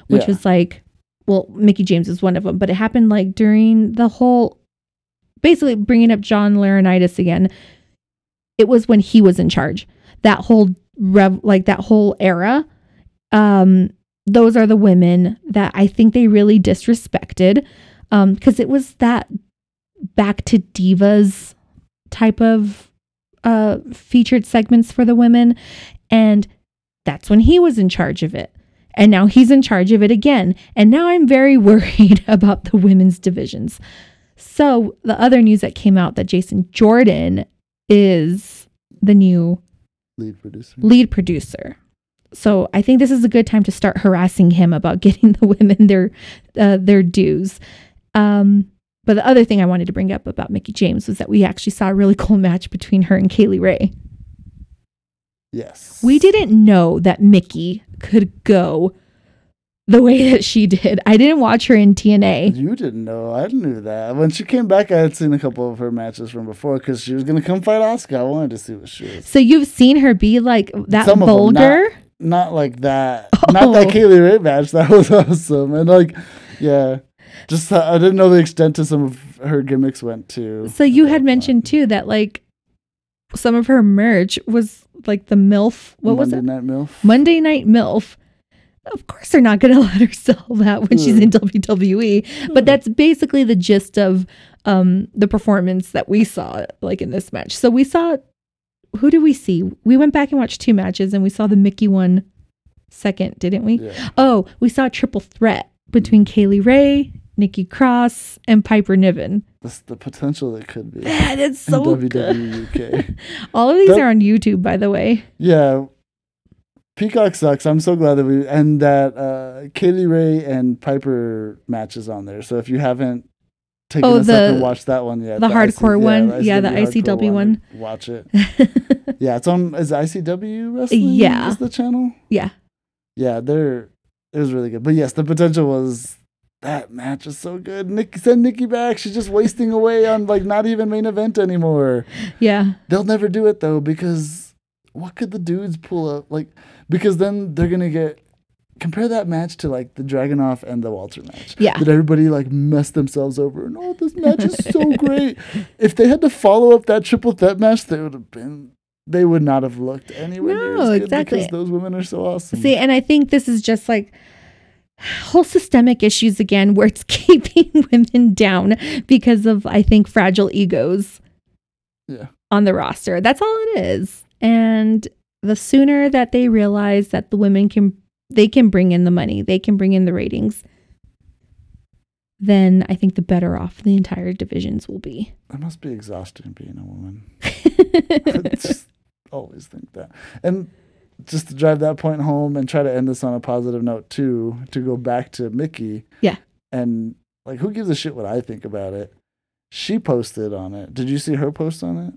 which Yeah. was like, well, Mickie James is one of them, but it happened like during the whole, basically bringing up John Laurinaitis again. It was when he was in charge. That whole rev, like that whole era. Um, those are the women that I think they really disrespected, um, because it was that back to divas type of uh featured segments for the women and that's when he was in charge of it and now he's in charge of it again and now i'm very worried about the women's divisions so the other news that came out that jason jordan is the new Lead producer. lead producer so i think this is a good time to start harassing him about getting the women their uh, their dues um but the other thing i wanted to bring up about mickie james was that we actually saw a really cool match between her and kay lee ray Yes. we didn't know that Mickie could go the way that she did. I didn't watch her in TNA. You didn't know. I knew that. When she came back, I had seen a couple of her matches from before because she was going to come fight Asuka. I wanted to see what she was. So you've seen her be like that Some of them, vulgar? Not like that. Not that Oh. Kay Lee Ray match. That was awesome. And like, yeah. Just uh, I didn't know the extent to some of her gimmicks went to. So you had mentioned too that like some of her merch was like the MILF. What was it? Monday? Night MILF. Monday Night MILF. Of course, they're not going to let her sell that when she's in WWE. But that's basically the gist of um, the performance that we saw, like in this match. So we saw, who did we see? We went back and watched two matches, and we saw the Mickie one second, didn't we? Yeah. Oh, we saw a triple threat between Kay Lee Ray, Nikki Cross, and Piper Niven. That's the potential that could be. Man, it's in so good. WWE UK. All of these That- are on YouTube, by the way. Yeah. Peacock sucks. I'm so glad that we and that uh Kay Lee Ray and Piper matches on there. So if you haven't taken Oh, a second to watch that one yet, the hardcore one? Yeah, the hardcore ICW one. Watch it. Yeah, it's on is ICW wrestling Yeah. is the channel? yeah. Yeah, they're it was really good. But yes, the potential was that match is so good. Nick send Nikki back. She's just wasting away on like not even main event anymore. Yeah. They'll never do it though because what could the dudes pull up? Like because then they're gonna get compare that match to like the Dragunov and the Walter match. Yeah. That everybody like messed themselves over and oh this match is so great. If they had to follow up that triple threat match, they would have been they would not have looked anywhere near No, as good exactly. because those women are so awesome. See, and I think this is just like whole systemic issues again, where it's keeping women down because of, I think, fragile egos Yeah. on the roster. That's all it is. And the sooner that they realize that the women can, they can bring in the money, they can bring in the ratings, then I think the better off the entire divisions will be. It must be exhausting being a woman. I just always think that. And just to drive that point home and try to end this on a positive note too, to go back to Mickie. Yeah. And like who gives a shit what I think about it? She posted on it. Did you see her post on it?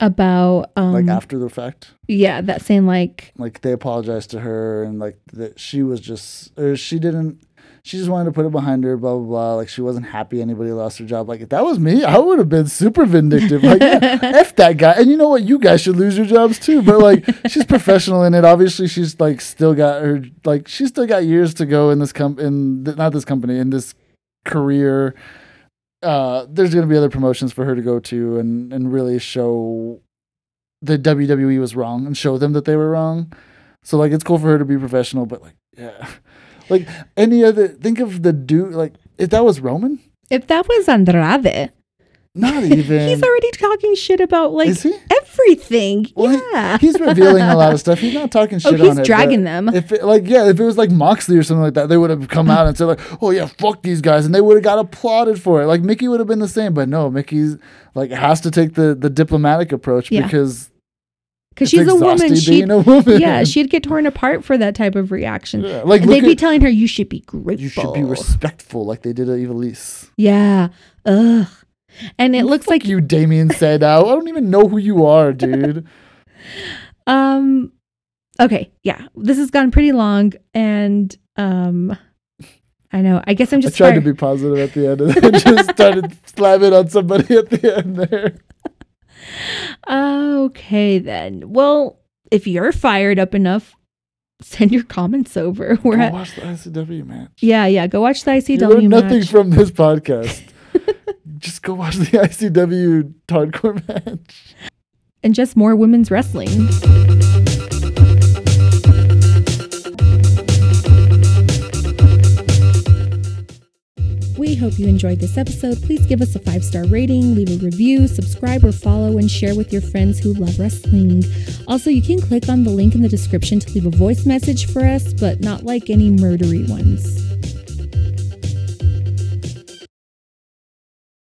About, um, Like after the fact? yeah, that saying like, Like they apologized to her and like that she was just or she didn't she just wanted to put it behind her, blah blah blah. Like she wasn't happy anybody lost their job. Like if that was me, I would have been super vindictive. Like yeah, F that guy. And you know what? You guys should lose your jobs too. But like, she's professional in it. Obviously, she's like still got her like she's still got years to go in this com in th- not this company in this career. Uh, there's going to be other promotions for her to go to and and really show the WWE was wrong and show them that they were wrong. So like it's cool for her to be professional, but like yeah, like any other think of the dude like if that was Roman, If that was Andrade, not even. he's already talking shit about like he? everything. Well, he- yeah. He's revealing a lot of stuff. He's not talking oh, shit he's on it. dragging but them. If it, like yeah, if it was like Moxley or something like that, they would have come out and said like, "Oh yeah, fuck these guys," and they would have got applauded for it. Like Mickie would have been the same, but no, Mickie's like has to take the the diplomatic approach Yeah. because Because she's a woman. exhausting She being a woman. yeah, she'd get torn apart for that type of reaction. Yeah, like they'd be telling her you should be grateful. you should be respectful, like they did at Evilise. Yeah. Ugh. And it looks like you, Damien said, "I don't even know who you are, dude." um okay, yeah. This has gone pretty long and um I know. I guess I'm I just tried to be positive at the end, and then just started slamming on somebody at the end there. Okay then. Well, if you're fired up enough, send your comments over. We're Go at watch the ICW match. Yeah, yeah. Go watch the ICW. You ICW learn nothing match. from this podcast. Just go watch the ICW hardcore match. and just more women's wrestling. We hope you enjoyed this episode. Please give us a five star rating, leave a review, subscribe or follow, and share with your friends who love wrestling. Also, you can click on the link in the description to leave a voice message for us, but not like any murdery ones.